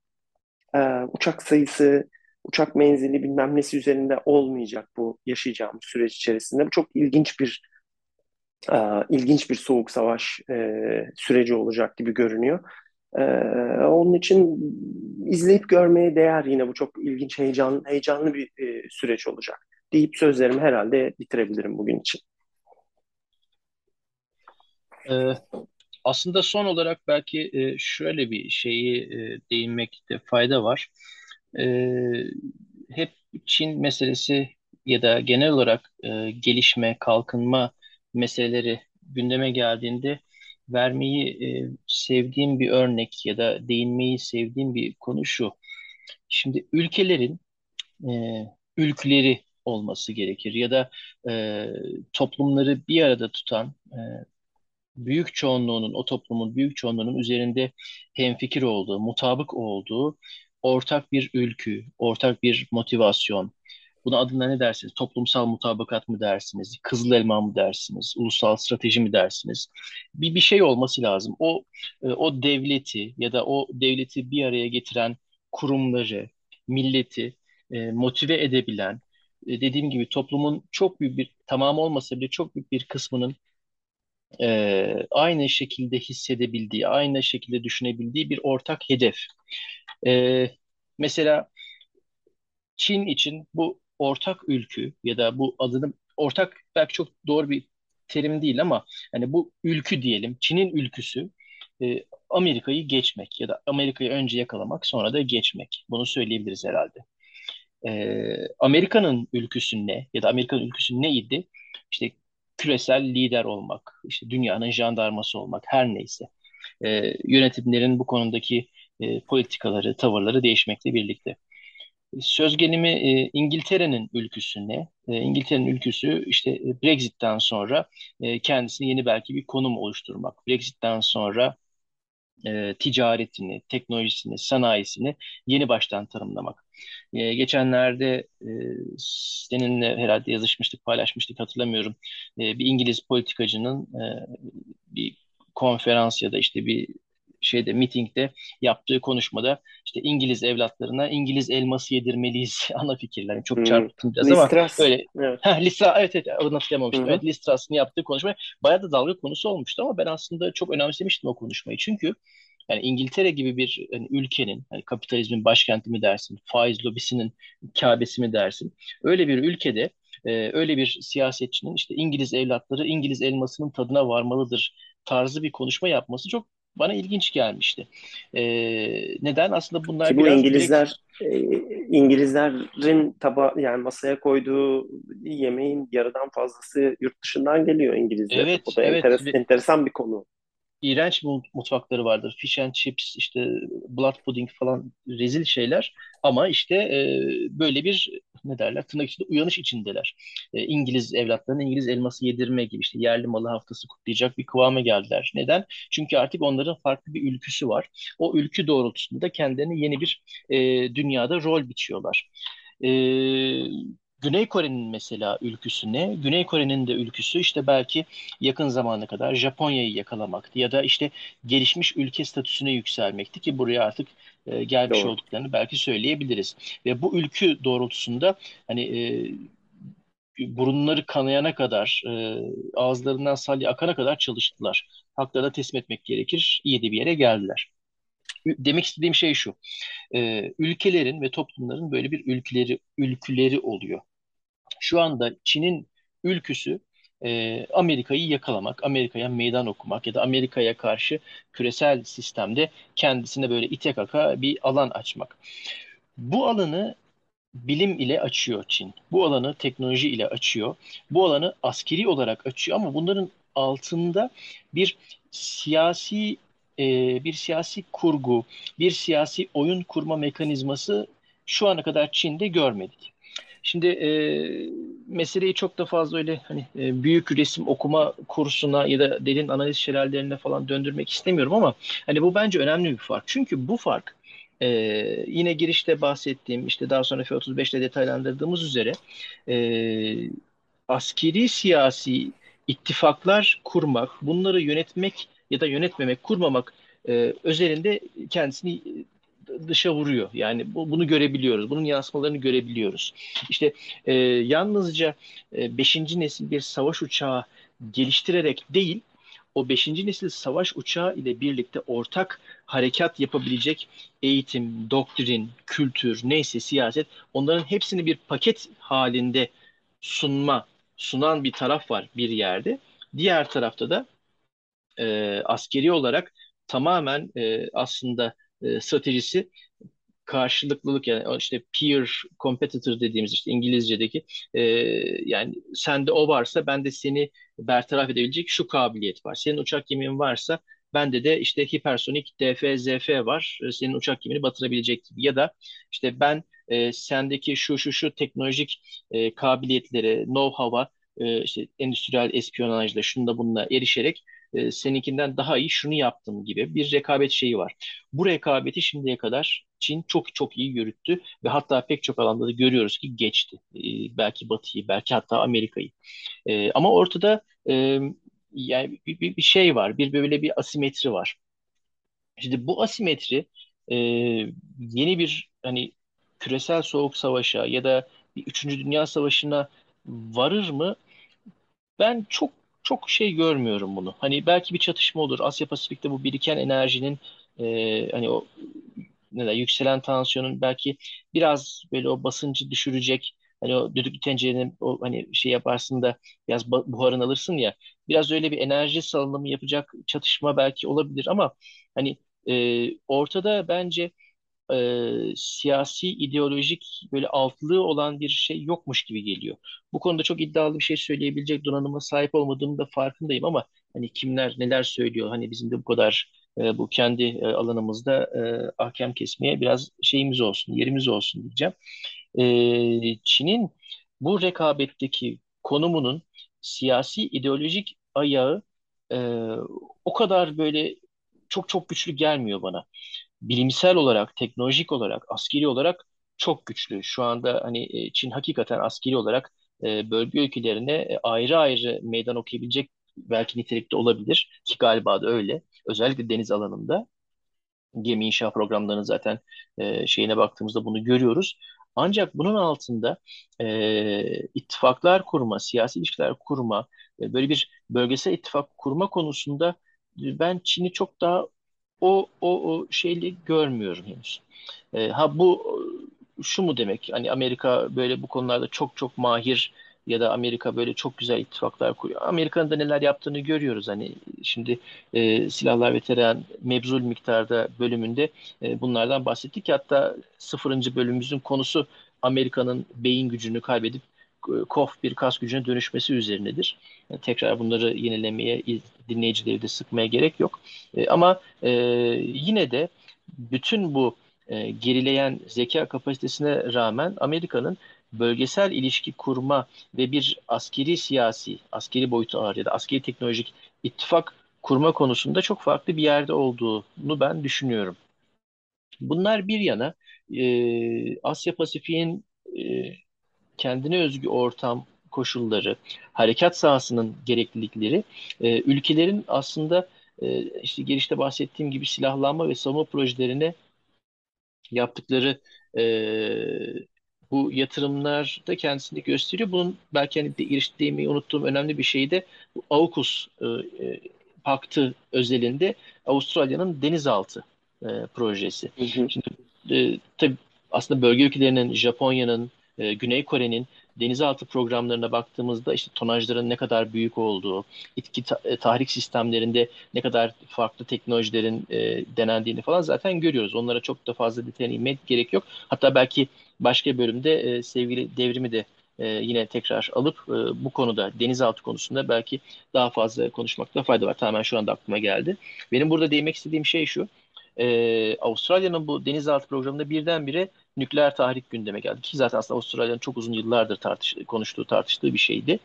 B: e, uçak sayısı, uçak menzili bilmem nesi üzerinde olmayacak bu yaşayacağımız süreç içerisinde. Bu çok ilginç bir e, ilginç bir soğuk savaş e, süreci olacak gibi görünüyor. E, onun için izleyip görmeye değer yine bu çok ilginç, heyecan, heyecanlı bir e, süreç olacak deyip sözlerimi herhalde bitirebilirim bugün için.
A: Ee, aslında son olarak belki e, şöyle bir şeyi e, değinmekte fayda var. E, hep Çin meselesi ya da genel olarak e, gelişme, kalkınma meseleleri gündeme geldiğinde vermeyi e, sevdiğim bir örnek ya da değinmeyi sevdiğim bir konu şu. Şimdi ülkelerin e, ülküleri olması gerekir ya da e, toplumları bir arada tutan e, büyük çoğunluğunun, o toplumun büyük çoğunluğunun üzerinde hemfikir olduğu, mutabık olduğu ortak bir ülkü, ortak bir motivasyon, Buna adına ne dersiniz? Toplumsal mutabakat mı dersiniz? Kızıl elma mı dersiniz? Ulusal strateji mi dersiniz? Bir bir şey olması lazım. O e, o devleti ya da o devleti bir araya getiren kurumları, milleti e, motive edebilen, e, dediğim gibi toplumun çok büyük bir tamam olmasa bile çok büyük bir kısmının e, aynı şekilde hissedebildiği, aynı şekilde düşünebildiği bir ortak hedef. E, mesela Çin için bu ortak ülkü ya da bu adını ortak belki çok doğru bir terim değil ama hani bu ülkü diyelim Çin'in ülküsü e, Amerika'yı geçmek ya da Amerika'yı önce yakalamak sonra da geçmek. Bunu söyleyebiliriz herhalde. E, Amerika'nın ülküsü ne ya da Amerika'nın ülküsü neydi? İşte küresel lider olmak, işte dünyanın jandarması olmak her neyse. E, yönetimlerin bu konudaki e, politikaları, tavırları değişmekle birlikte. Söz gelimi e, İngiltere'nin ülküsüne, e, İngiltere'nin ülküsü işte e, Brexit'ten sonra e, kendisine yeni belki bir konum oluşturmak. Brexit'ten sonra e, ticaretini, teknolojisini, sanayisini yeni baştan tanımlamak. E, geçenlerde e, seninle herhalde yazışmıştık, paylaşmıştık hatırlamıyorum. E, bir İngiliz politikacının e, bir konferans ya da işte bir şeyde mitingde yaptığı konuşmada işte İngiliz evlatlarına İngiliz elması yedirmeliyiz (laughs) ana fikirler. Yani çok hmm. çarpıttım biraz
B: Listras.
A: ama öyle. Evet. Heh, Listra, evet evet adını hatırlamamıştım. Evet Listras'ın yaptığı konuşma bayağı da dalga konusu olmuştu ama ben aslında çok önemsemiştim o konuşmayı. Çünkü yani İngiltere gibi bir yani ülkenin, yani kapitalizmin başkenti mi dersin, faiz lobisinin Kabe'si mi dersin, öyle bir ülkede e, öyle bir siyasetçinin işte İngiliz evlatları İngiliz elmasının tadına varmalıdır tarzı bir konuşma yapması çok bana ilginç gelmişti. E, neden? Aslında bunlar
B: Ki bu biraz İngilizler direkt... İngilizlerin taba yani masaya koyduğu yemeğin yarıdan fazlası yurt dışından geliyor İngilizler.
A: Evet,
B: o da
A: evet.
B: enteres, enteresan bir konu
A: iğrenç mutfakları vardır. Fish and chips, işte blood pudding falan rezil şeyler. Ama işte e, böyle bir ne derler tırnak içinde uyanış içindeler. E, İngiliz evlatlarına İngiliz elması yedirme gibi işte yerli malı haftası kutlayacak bir kıvama geldiler. Neden? Çünkü artık onların farklı bir ülküsü var. O ülkü doğrultusunda kendilerine yeni bir e, dünyada rol biçiyorlar. E, Güney Kore'nin mesela ülküsü ne? Güney Kore'nin de ülküsü işte belki yakın zamana kadar Japonya'yı yakalamaktı ya da işte gelişmiş ülke statüsüne yükselmekti ki buraya artık e, gelmiş Doğru. olduklarını belki söyleyebiliriz. Ve bu ülkü doğrultusunda hani e, burunları kanayana kadar, e, ağızlarından salya akana kadar çalıştılar. Haklarına teslim etmek gerekir. İyi de bir yere geldiler. Demek istediğim şey şu. E, ülkelerin ve toplumların böyle bir ülküleri ülküleri oluyor. Şu anda Çin'in ülküsü e, Amerika'yı yakalamak, Amerika'ya meydan okumak ya da Amerika'ya karşı küresel sistemde kendisine böyle ite kaka bir alan açmak. Bu alanı bilim ile açıyor Çin. Bu alanı teknoloji ile açıyor. Bu alanı askeri olarak açıyor ama bunların altında bir siyasi e, bir siyasi kurgu, bir siyasi oyun kurma mekanizması şu ana kadar Çin'de görmedik. Şimdi e, meseleyi çok da fazla öyle hani e, büyük resim okuma kursuna ya da derin analiz şelalelerine falan döndürmek istemiyorum ama hani bu bence önemli bir fark. Çünkü bu fark e, yine girişte bahsettiğim işte daha sonra F-35'te detaylandırdığımız üzere e, askeri siyasi ittifaklar kurmak, bunları yönetmek ya da yönetmemek, kurmamak e, özelinde kendisini dışa vuruyor. Yani bu, bunu görebiliyoruz. Bunun yansımalarını görebiliyoruz. İşte e, yalnızca 5. E, nesil bir savaş uçağı geliştirerek değil, o 5. nesil savaş uçağı ile birlikte ortak harekat yapabilecek eğitim, doktrin, kültür, neyse siyaset onların hepsini bir paket halinde sunma, sunan bir taraf var bir yerde. Diğer tarafta da e, askeri olarak tamamen e, aslında e, stratejisi karşılıklılık yani işte peer competitor dediğimiz işte İngilizce'deki e, yani sende o varsa ben de seni bertaraf edebilecek şu kabiliyet var. Senin uçak gemimin varsa bende de işte hipersonik DF, var. E, senin uçak gemini batırabilecek gibi. Ya da işte ben e, sendeki şu şu şu teknolojik e, kabiliyetlere, know-how'a e, işte endüstriyel espiyonajla şunda bununla erişerek e, seninkinden daha iyi şunu yaptım gibi bir rekabet şeyi var. Bu rekabeti şimdiye kadar Çin çok çok iyi yürüttü ve hatta pek çok alanda da görüyoruz ki geçti. E, belki Batı'yı, belki hatta Amerika'yı. E, ama ortada e, yani bir, bir, bir şey var, bir böyle bir asimetri var. İşte bu asimetri e, yeni bir hani küresel soğuk savaşa ya da bir üçüncü dünya savaşına varır mı? Ben çok çok şey görmüyorum bunu. Hani belki bir çatışma olur. Asya Pasifik'te bu biriken enerjinin e, hani o ne der, yükselen tansiyonun belki biraz böyle o basıncı düşürecek. Hani o düdüklü tencerenin o hani şey yaparsın da biraz buharını alırsın ya. Biraz öyle bir enerji salınımı yapacak çatışma belki olabilir ama hani e, ortada bence e, siyasi, ideolojik böyle altlığı olan bir şey yokmuş gibi geliyor. Bu konuda çok iddialı bir şey söyleyebilecek donanıma sahip olmadığımı da farkındayım ama hani kimler neler söylüyor hani bizim de bu kadar e, bu kendi e, alanımızda e, ahkam kesmeye biraz şeyimiz olsun, yerimiz olsun diyeceğim. E, Çin'in bu rekabetteki konumunun siyasi ideolojik ayağı e, o kadar böyle çok çok güçlü gelmiyor bana. Bilimsel olarak, teknolojik olarak, askeri olarak çok güçlü. Şu anda hani e, Çin hakikaten askeri olarak e, bölge ülkelerine e, ayrı ayrı meydan okuyabilecek belki nitelikte olabilir ki galiba da öyle. Özellikle deniz alanında gemi inşa programlarının zaten e, şeyine baktığımızda bunu görüyoruz. Ancak bunun altında e, ittifaklar kurma, siyasi ilişkiler kurma, e, böyle bir bölgesel ittifak kurma konusunda ben Çin'i çok daha o o, o şeyli görmüyorum henüz. E, ha bu şu mu demek? Hani Amerika böyle bu konularda çok çok mahir ya da Amerika böyle çok güzel ittifaklar kuruyor. Amerika'nın da neler yaptığını görüyoruz. Hani şimdi e, silahlar ve terörün mebzul miktarda bölümünde e, bunlardan bahsettik. Hatta sıfırıncı bölümümüzün konusu Amerika'nın beyin gücünü kaybedip kof bir kas gücüne dönüşmesi üzerinedir. Yani tekrar bunları yenilemeye, dinleyicileri de sıkmaya gerek yok. E, ama e, yine de bütün bu e, gerileyen zeka kapasitesine rağmen Amerika'nın bölgesel ilişki kurma ve bir askeri siyasi, askeri boyutu ağır ya da askeri teknolojik ittifak kurma konusunda çok farklı bir yerde olduğunu ben düşünüyorum. Bunlar bir yana e, Asya Pasifik'in e, kendine özgü ortam koşulları, harekat sahasının gereklilikleri e, ülkelerin aslında e, işte girişte bahsettiğim gibi silahlanma ve savunma projelerine yaptıkları e, bu yatırımlar da kendisini gösteriyor. Bunun belki hani de iriştiğimi unuttuğum önemli bir şey de bu AUKUS e, e, paktı özelinde Avustralya'nın denizaltı e, projesi. Hı hı. Şimdi e, tabii aslında bölge ülkelerinin Japonya'nın, e, Güney Kore'nin denizaltı programlarına baktığımızda işte tonajların ne kadar büyük olduğu, itki e, tahrik sistemlerinde ne kadar farklı teknolojilerin e, denendiğini falan zaten görüyoruz. Onlara çok da fazla detayına inmek gerek yok. Hatta belki başka bölümde e, sevgili devrimi de yine tekrar alıp bu konuda denizaltı konusunda belki daha fazla konuşmakta fayda var. Tamamen şu anda aklıma geldi. Benim burada değinmek istediğim şey şu. E, Avustralya'nın bu denizaltı programında birdenbire nükleer tahrik gündeme geldi. Ki zaten aslında Avustralya'nın çok uzun yıllardır tartış konuştuğu, tartıştığı bir şeydi.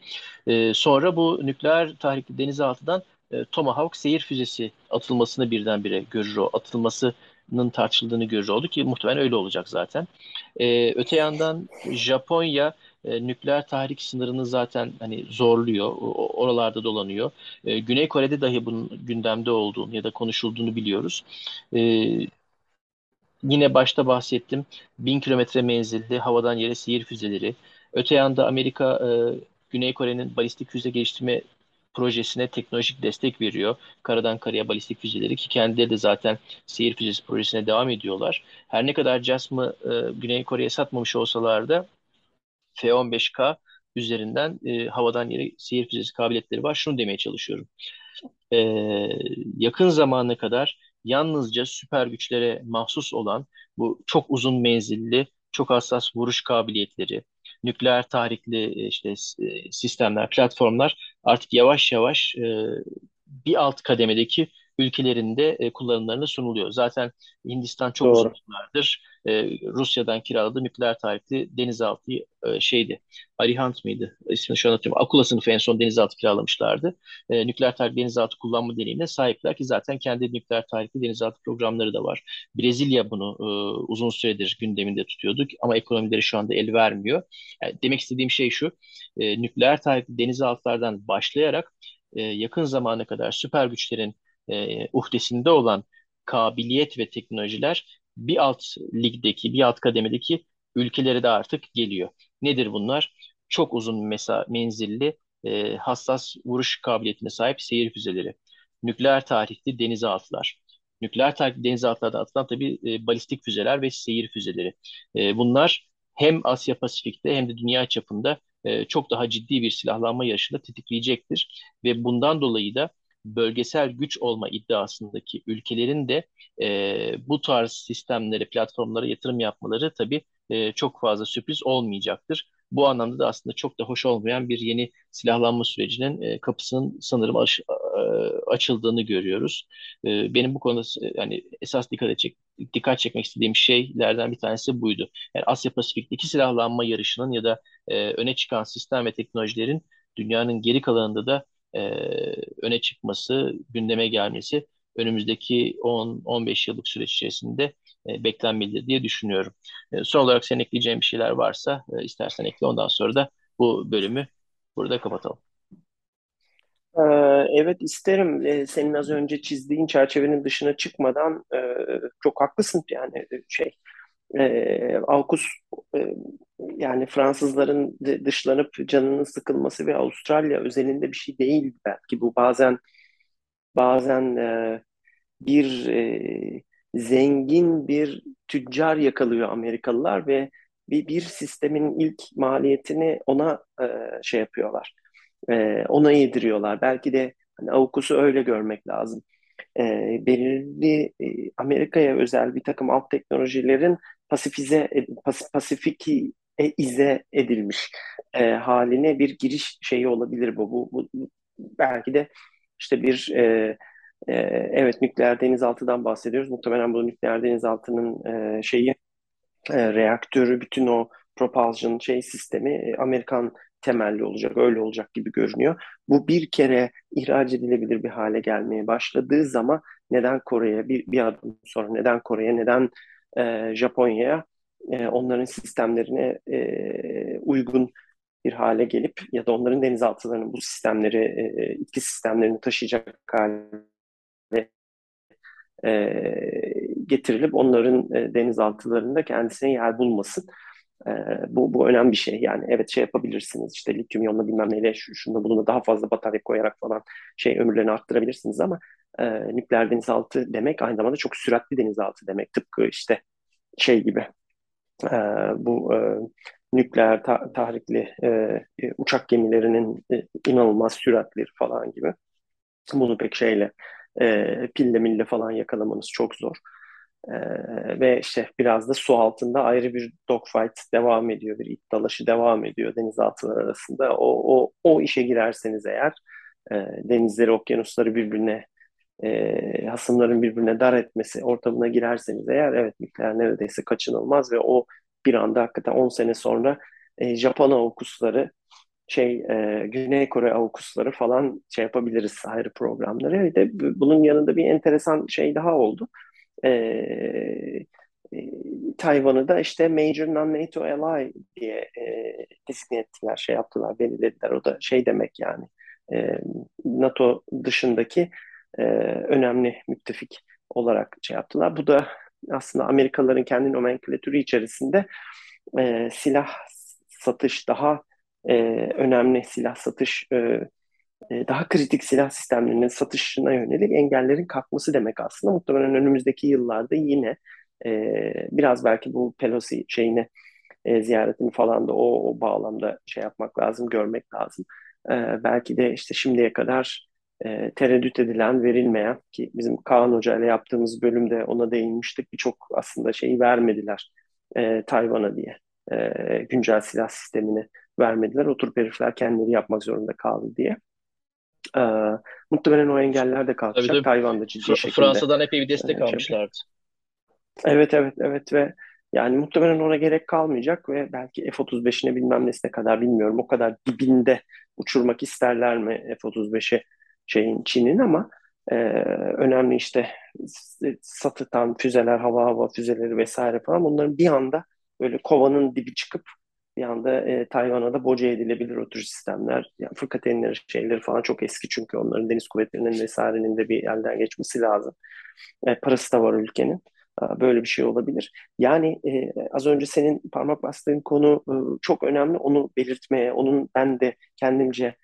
A: E, sonra bu nükleer tahrikli denizaltıdan e, Tomahawk seyir füzesi atılmasını birdenbire görür o. Atılmasının tartışıldığını görür oldu ki muhtemelen öyle olacak zaten. E, öte yandan Japonya e, nükleer tahrik sınırını zaten hani zorluyor. Oralarda dolanıyor. E, Güney Kore'de dahi bunun gündemde olduğunu ya da konuşulduğunu biliyoruz. E, yine başta bahsettim. Bin kilometre menzilli havadan yere seyir füzeleri. Öte yanda Amerika Güney Kore'nin balistik füze geliştirme projesine teknolojik destek veriyor. Karadan karaya balistik füzeleri ki kendileri de zaten seyir füzesi projesine devam ediyorlar. Her ne kadar JASM'ı e, Güney Kore'ye satmamış olsalar da F-15K üzerinden e, havadan yere seyir füzesi kabiliyetleri var. Şunu demeye çalışıyorum. E, yakın zamana kadar yalnızca süper güçlere mahsus olan bu çok uzun menzilli, çok hassas vuruş kabiliyetleri, nükleer tahrikli e, işte e, sistemler, platformlar artık yavaş yavaş e, bir alt kademedeki ülkelerinde e, kullanımlarına sunuluyor. Zaten Hindistan çok Doğru. uzun yıllardır e, Rusya'dan kiraladığı nükleer tarihli denizaltı e, şeydi. Arihant mıydı? İsmini şu an hatırlıyorum. Akula sınıfı en son denizaltı kiralamışlardı. E, nükleer tarihli denizaltı kullanma deneyimine sahipler ki zaten kendi nükleer tarihli denizaltı programları da var. Brezilya bunu e, uzun süredir gündeminde tutuyordu ama ekonomileri şu anda el vermiyor. Yani demek istediğim şey şu. E, nükleer tarihli denizaltılardan başlayarak e, yakın zamana kadar süper güçlerin e, uhdesinde olan kabiliyet ve teknolojiler bir alt ligdeki, bir alt kademedeki ülkelere de artık geliyor. Nedir bunlar? Çok uzun mesa menzilli, e, hassas vuruş kabiliyetine sahip seyir füzeleri, nükleer tarihli denizaltılar, nükleer tarihli denizaltılardan atılan tabii e, balistik füzeler ve seyir füzeleri. E, bunlar hem Asya Pasifik'te hem de dünya çapında e, çok daha ciddi bir silahlanma yarışını tetikleyecektir ve bundan dolayı da bölgesel güç olma iddiasındaki ülkelerin de e, bu tarz sistemlere, platformlara yatırım yapmaları tabii e, çok fazla sürpriz olmayacaktır. Bu anlamda da aslında çok da hoş olmayan bir yeni silahlanma sürecinin e, kapısının sanırım aş, e, açıldığını görüyoruz. E, benim bu konuda yani esas dikkat edecek dikkat çekmek istediğim şeylerden bir tanesi buydu. Yani Asya Pasifik'teki silahlanma yarışının ya da e, öne çıkan sistem ve teknolojilerin dünyanın geri kalanında da e, öne çıkması, gündeme gelmesi
C: önümüzdeki 10-15 yıllık süreç içerisinde e, beklenmelidir diye düşünüyorum. E, son olarak senin ekleyeceğin bir şeyler varsa e, istersen ekle ondan sonra da bu bölümü burada kapatalım.
B: Ee, evet isterim. Ee, senin az önce çizdiğin çerçevenin dışına çıkmadan e, çok haklısın yani e, şey e, AUKUS e, yani Fransızların dışlanıp canının sıkılması ve Avustralya özelinde bir şey değil belki bu bazen bazen e, bir e, zengin bir tüccar yakalıyor Amerikalılar ve bir, bir sistemin ilk maliyetini ona e, şey yapıyorlar e, ona yediriyorlar. Belki de hani AUKUS'u öyle görmek lazım. E, belirli e, Amerika'ya özel bir takım alt teknolojilerin pasifize, pas, pasifiki e, ize edilmiş e, haline bir giriş şeyi olabilir bu. Bu, bu belki de işte bir e, e, evet nükleer denizaltıdan bahsediyoruz. Muhtemelen bu nükleer denizaltının e, şeyi e, reaktörü bütün o propulsion şey sistemi e, Amerikan temelli olacak, öyle olacak gibi görünüyor. Bu bir kere ihraç edilebilir bir hale gelmeye başladığı zaman neden Kore'ye bir, bir adım sonra neden Kore'ye, neden e, Japonya'ya e, onların sistemlerine e, uygun bir hale gelip ya da onların denizaltılarının bu sistemleri, e, itki sistemlerini taşıyacak hale e, getirilip onların e, denizaltılarında kendisine yer bulmasın. E, bu, bu önemli bir şey. Yani evet şey yapabilirsiniz işte lityum iyonla bilmem neyle şu, şunda bunu daha fazla batarya koyarak falan şey ömürlerini arttırabilirsiniz ama e, nükleer denizaltı demek aynı zamanda çok süratli denizaltı demek. Tıpkı işte şey gibi e, bu e, nükleer ta tahrikli e, e, uçak gemilerinin e, inanılmaz süratleri falan gibi. Bunu pek şeyle e, pille mille falan yakalamanız çok zor. Ee, ve işte biraz da su altında ayrı bir dogfight devam ediyor, bir it dalaşı devam ediyor denizaltılar arasında. O, o, o işe girerseniz eğer e, denizleri, okyanusları birbirine e, hasımların birbirine dar etmesi ortamına girerseniz eğer evet nükleer neredeyse kaçınılmaz ve o bir anda hakikaten 10 sene sonra e, Japon avukusları şey e, Güney Kore avukusları falan şey yapabiliriz ayrı programları. Bir de bunun yanında bir enteresan şey daha oldu e, e, Tayvan'ı da işte Major Non-NATO Ally diye e, designe ettiler, şey yaptılar, belirlediler. O da şey demek yani e, NATO dışındaki e, önemli müttefik olarak şey yaptılar. Bu da aslında Amerikalıların kendi nomenklatürü içerisinde e, silah satış daha e, önemli silah satış e, daha kritik silah sistemlerinin satışına yönelik engellerin kalkması demek aslında. Muhtemelen önümüzdeki yıllarda yine e, biraz belki bu Pelosi şeyini e, ziyaretini falan da o, o bağlamda şey yapmak lazım, görmek lazım. E, belki de işte şimdiye kadar e, tereddüt edilen, verilmeyen ki bizim Kaan Hoca ile yaptığımız bölümde ona değinmiştik. Birçok aslında şeyi vermediler e, Tayvan'a diye. E, güncel silah sistemini vermediler. Oturup herifler kendileri yapmak zorunda kaldı diye. Ee, muhtemelen o engeller de kalkacak. Tabii, Tayvan'da ciddi Fr- şekilde.
C: Fransa'dan epey bir destek e, almışlardı.
B: Evet evet evet ve yani muhtemelen ona gerek kalmayacak ve belki F-35'ine bilmem nesine kadar bilmiyorum. O kadar dibinde uçurmak isterler mi F-35'i şeyin Çin'in ama e, önemli işte satıtan füzeler, hava hava füzeleri vesaire falan bunların bir anda böyle kovanın dibi çıkıp bir anda e, Tayvan'a da boca edilebilir o tür sistemler. Yani fırkateynleri şeyleri falan çok eski çünkü onların deniz kuvvetlerinin vesairenin de bir elden geçmesi lazım. E, parası da var ülkenin. Böyle bir şey olabilir. Yani e, az önce senin parmak bastığın konu e, çok önemli. Onu belirtmeye, onun ben de kendimce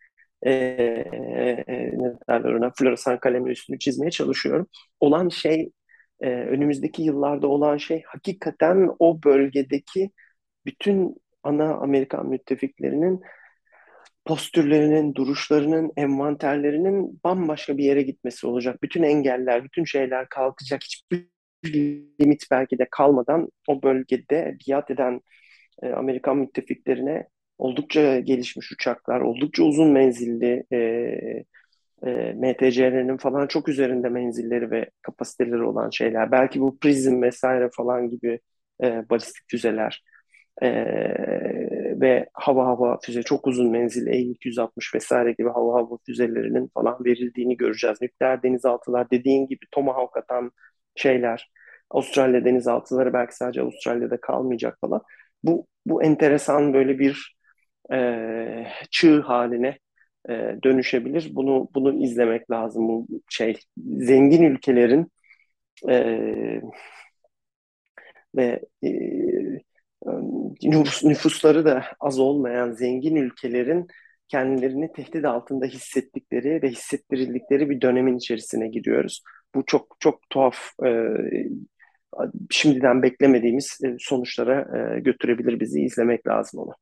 B: e, e, ne derler ona, floresan kalemle üstünü çizmeye çalışıyorum. Olan şey, e, önümüzdeki yıllarda olan şey hakikaten o bölgedeki bütün ana Amerikan müttefiklerinin postürlerinin, duruşlarının, envanterlerinin bambaşka bir yere gitmesi olacak. Bütün engeller, bütün şeyler kalkacak. Hiçbir limit belki de kalmadan o bölgede biat eden e, Amerikan müttefiklerine oldukça gelişmiş uçaklar, oldukça uzun menzilli e, e, MTC'lerinin falan çok üzerinde menzilleri ve kapasiteleri olan şeyler. Belki bu Prism vesaire falan gibi e, balistik füzeler e, ve hava hava füze çok uzun menzilli E-260 vesaire gibi hava hava füzelerinin falan verildiğini göreceğiz. Nükleer denizaltılar dediğin gibi Tomahawk atan şeyler, Avustralya denizaltıları belki sadece Avustralya'da kalmayacak falan. Bu, bu enteresan böyle bir e, çığ haline e, dönüşebilir. Bunu bunu izlemek lazım. Bu şey zengin ülkelerin e, ve e, nüfus, nüfusları da az olmayan zengin ülkelerin kendilerini tehdit altında hissettikleri ve hissettirildikleri bir dönemin içerisine giriyoruz. Bu çok çok tuhaf, şimdiden beklemediğimiz sonuçlara götürebilir bizi. izlemek lazım onu.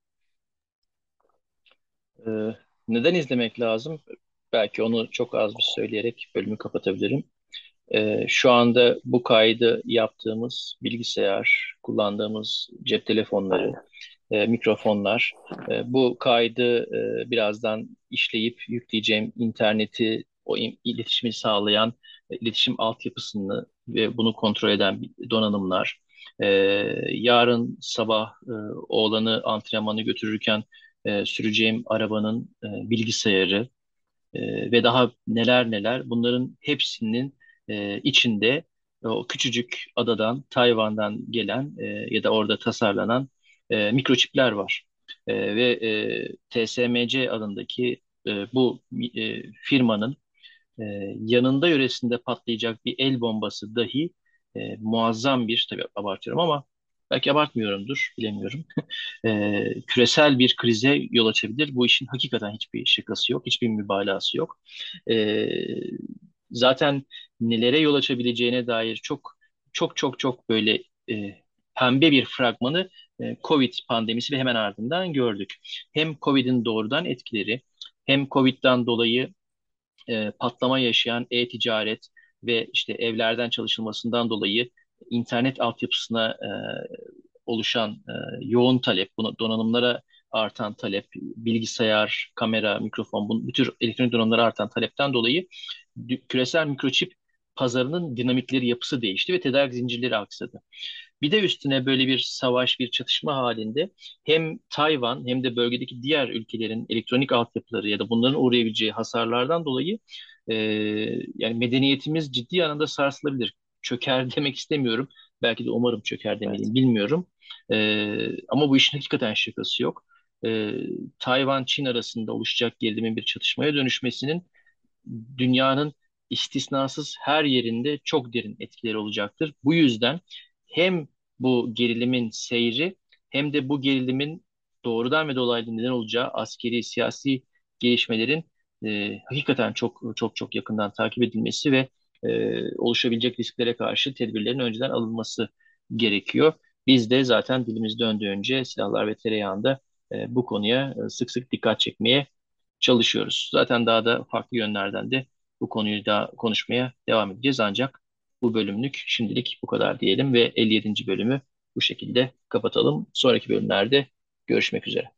A: Neden izlemek lazım? Belki onu çok az bir söyleyerek bölümü kapatabilirim. Ee, şu anda bu kaydı yaptığımız bilgisayar, kullandığımız cep telefonları, e, mikrofonlar, e, bu kaydı e, birazdan işleyip yükleyeceğim interneti, o iletişimi sağlayan e, iletişim altyapısını ve bunu kontrol eden donanımlar, e, yarın sabah e, oğlanı antrenmanı götürürken e, süreceğim arabanın e, bilgisayarı e, ve daha neler neler bunların hepsinin e, içinde o küçücük adadan, Tayvan'dan gelen e, ya da orada tasarlanan e, mikroçipler var. E, ve e, TSMC adındaki e, bu e, firmanın e, yanında yöresinde patlayacak bir el bombası dahi e, muazzam bir, tabii abartıyorum ama belki abartmıyorumdur, bilemiyorum. (laughs) e, küresel bir krize yol açabilir. Bu işin hakikaten hiçbir şakası yok, hiçbir mübalağası yok. E, zaten nelere yol açabileceğine dair çok çok çok çok böyle e, pembe bir fragmanı e, Covid pandemisi ve hemen ardından gördük. Hem Covid'in doğrudan etkileri hem Covid'den dolayı e, patlama yaşayan e-ticaret ve işte evlerden çalışılmasından dolayı internet altyapısına e, oluşan e, yoğun talep, buna donanımlara artan talep, bilgisayar, kamera, mikrofon, bu, bu tür elektronik donanımlara artan talepten dolayı küresel mikroçip pazarının dinamikleri, yapısı değişti ve tedarik zincirleri aksadı. Bir de üstüne böyle bir savaş, bir çatışma halinde hem Tayvan hem de bölgedeki diğer ülkelerin elektronik altyapıları ya da bunların uğrayabileceği hasarlardan dolayı e, yani medeniyetimiz ciddi anlamda sarsılabilir. Çöker (laughs) demek istemiyorum. Belki de umarım çöker demeliyim, bilmiyorum. E, ama bu işin hakikaten şakası yok. E, Tayvan-Çin arasında oluşacak gerilimin bir çatışmaya dönüşmesinin dünyanın istisnasız her yerinde çok derin etkileri olacaktır. Bu yüzden hem bu gerilimin seyri hem de bu gerilimin doğrudan ve dolaylı neden olacağı askeri, siyasi gelişmelerin e, hakikaten çok çok çok yakından takip edilmesi ve e, oluşabilecek risklere karşı tedbirlerin önceden alınması gerekiyor. Biz de zaten dilimiz döndüğünce silahlar ve tereyağında e, bu konuya e, sık sık dikkat çekmeye çalışıyoruz. Zaten daha da farklı yönlerden de bu konuyu da konuşmaya devam edeceğiz ancak bu bölümlük şimdilik bu kadar diyelim ve 57. bölümü bu şekilde kapatalım. Sonraki bölümlerde görüşmek üzere.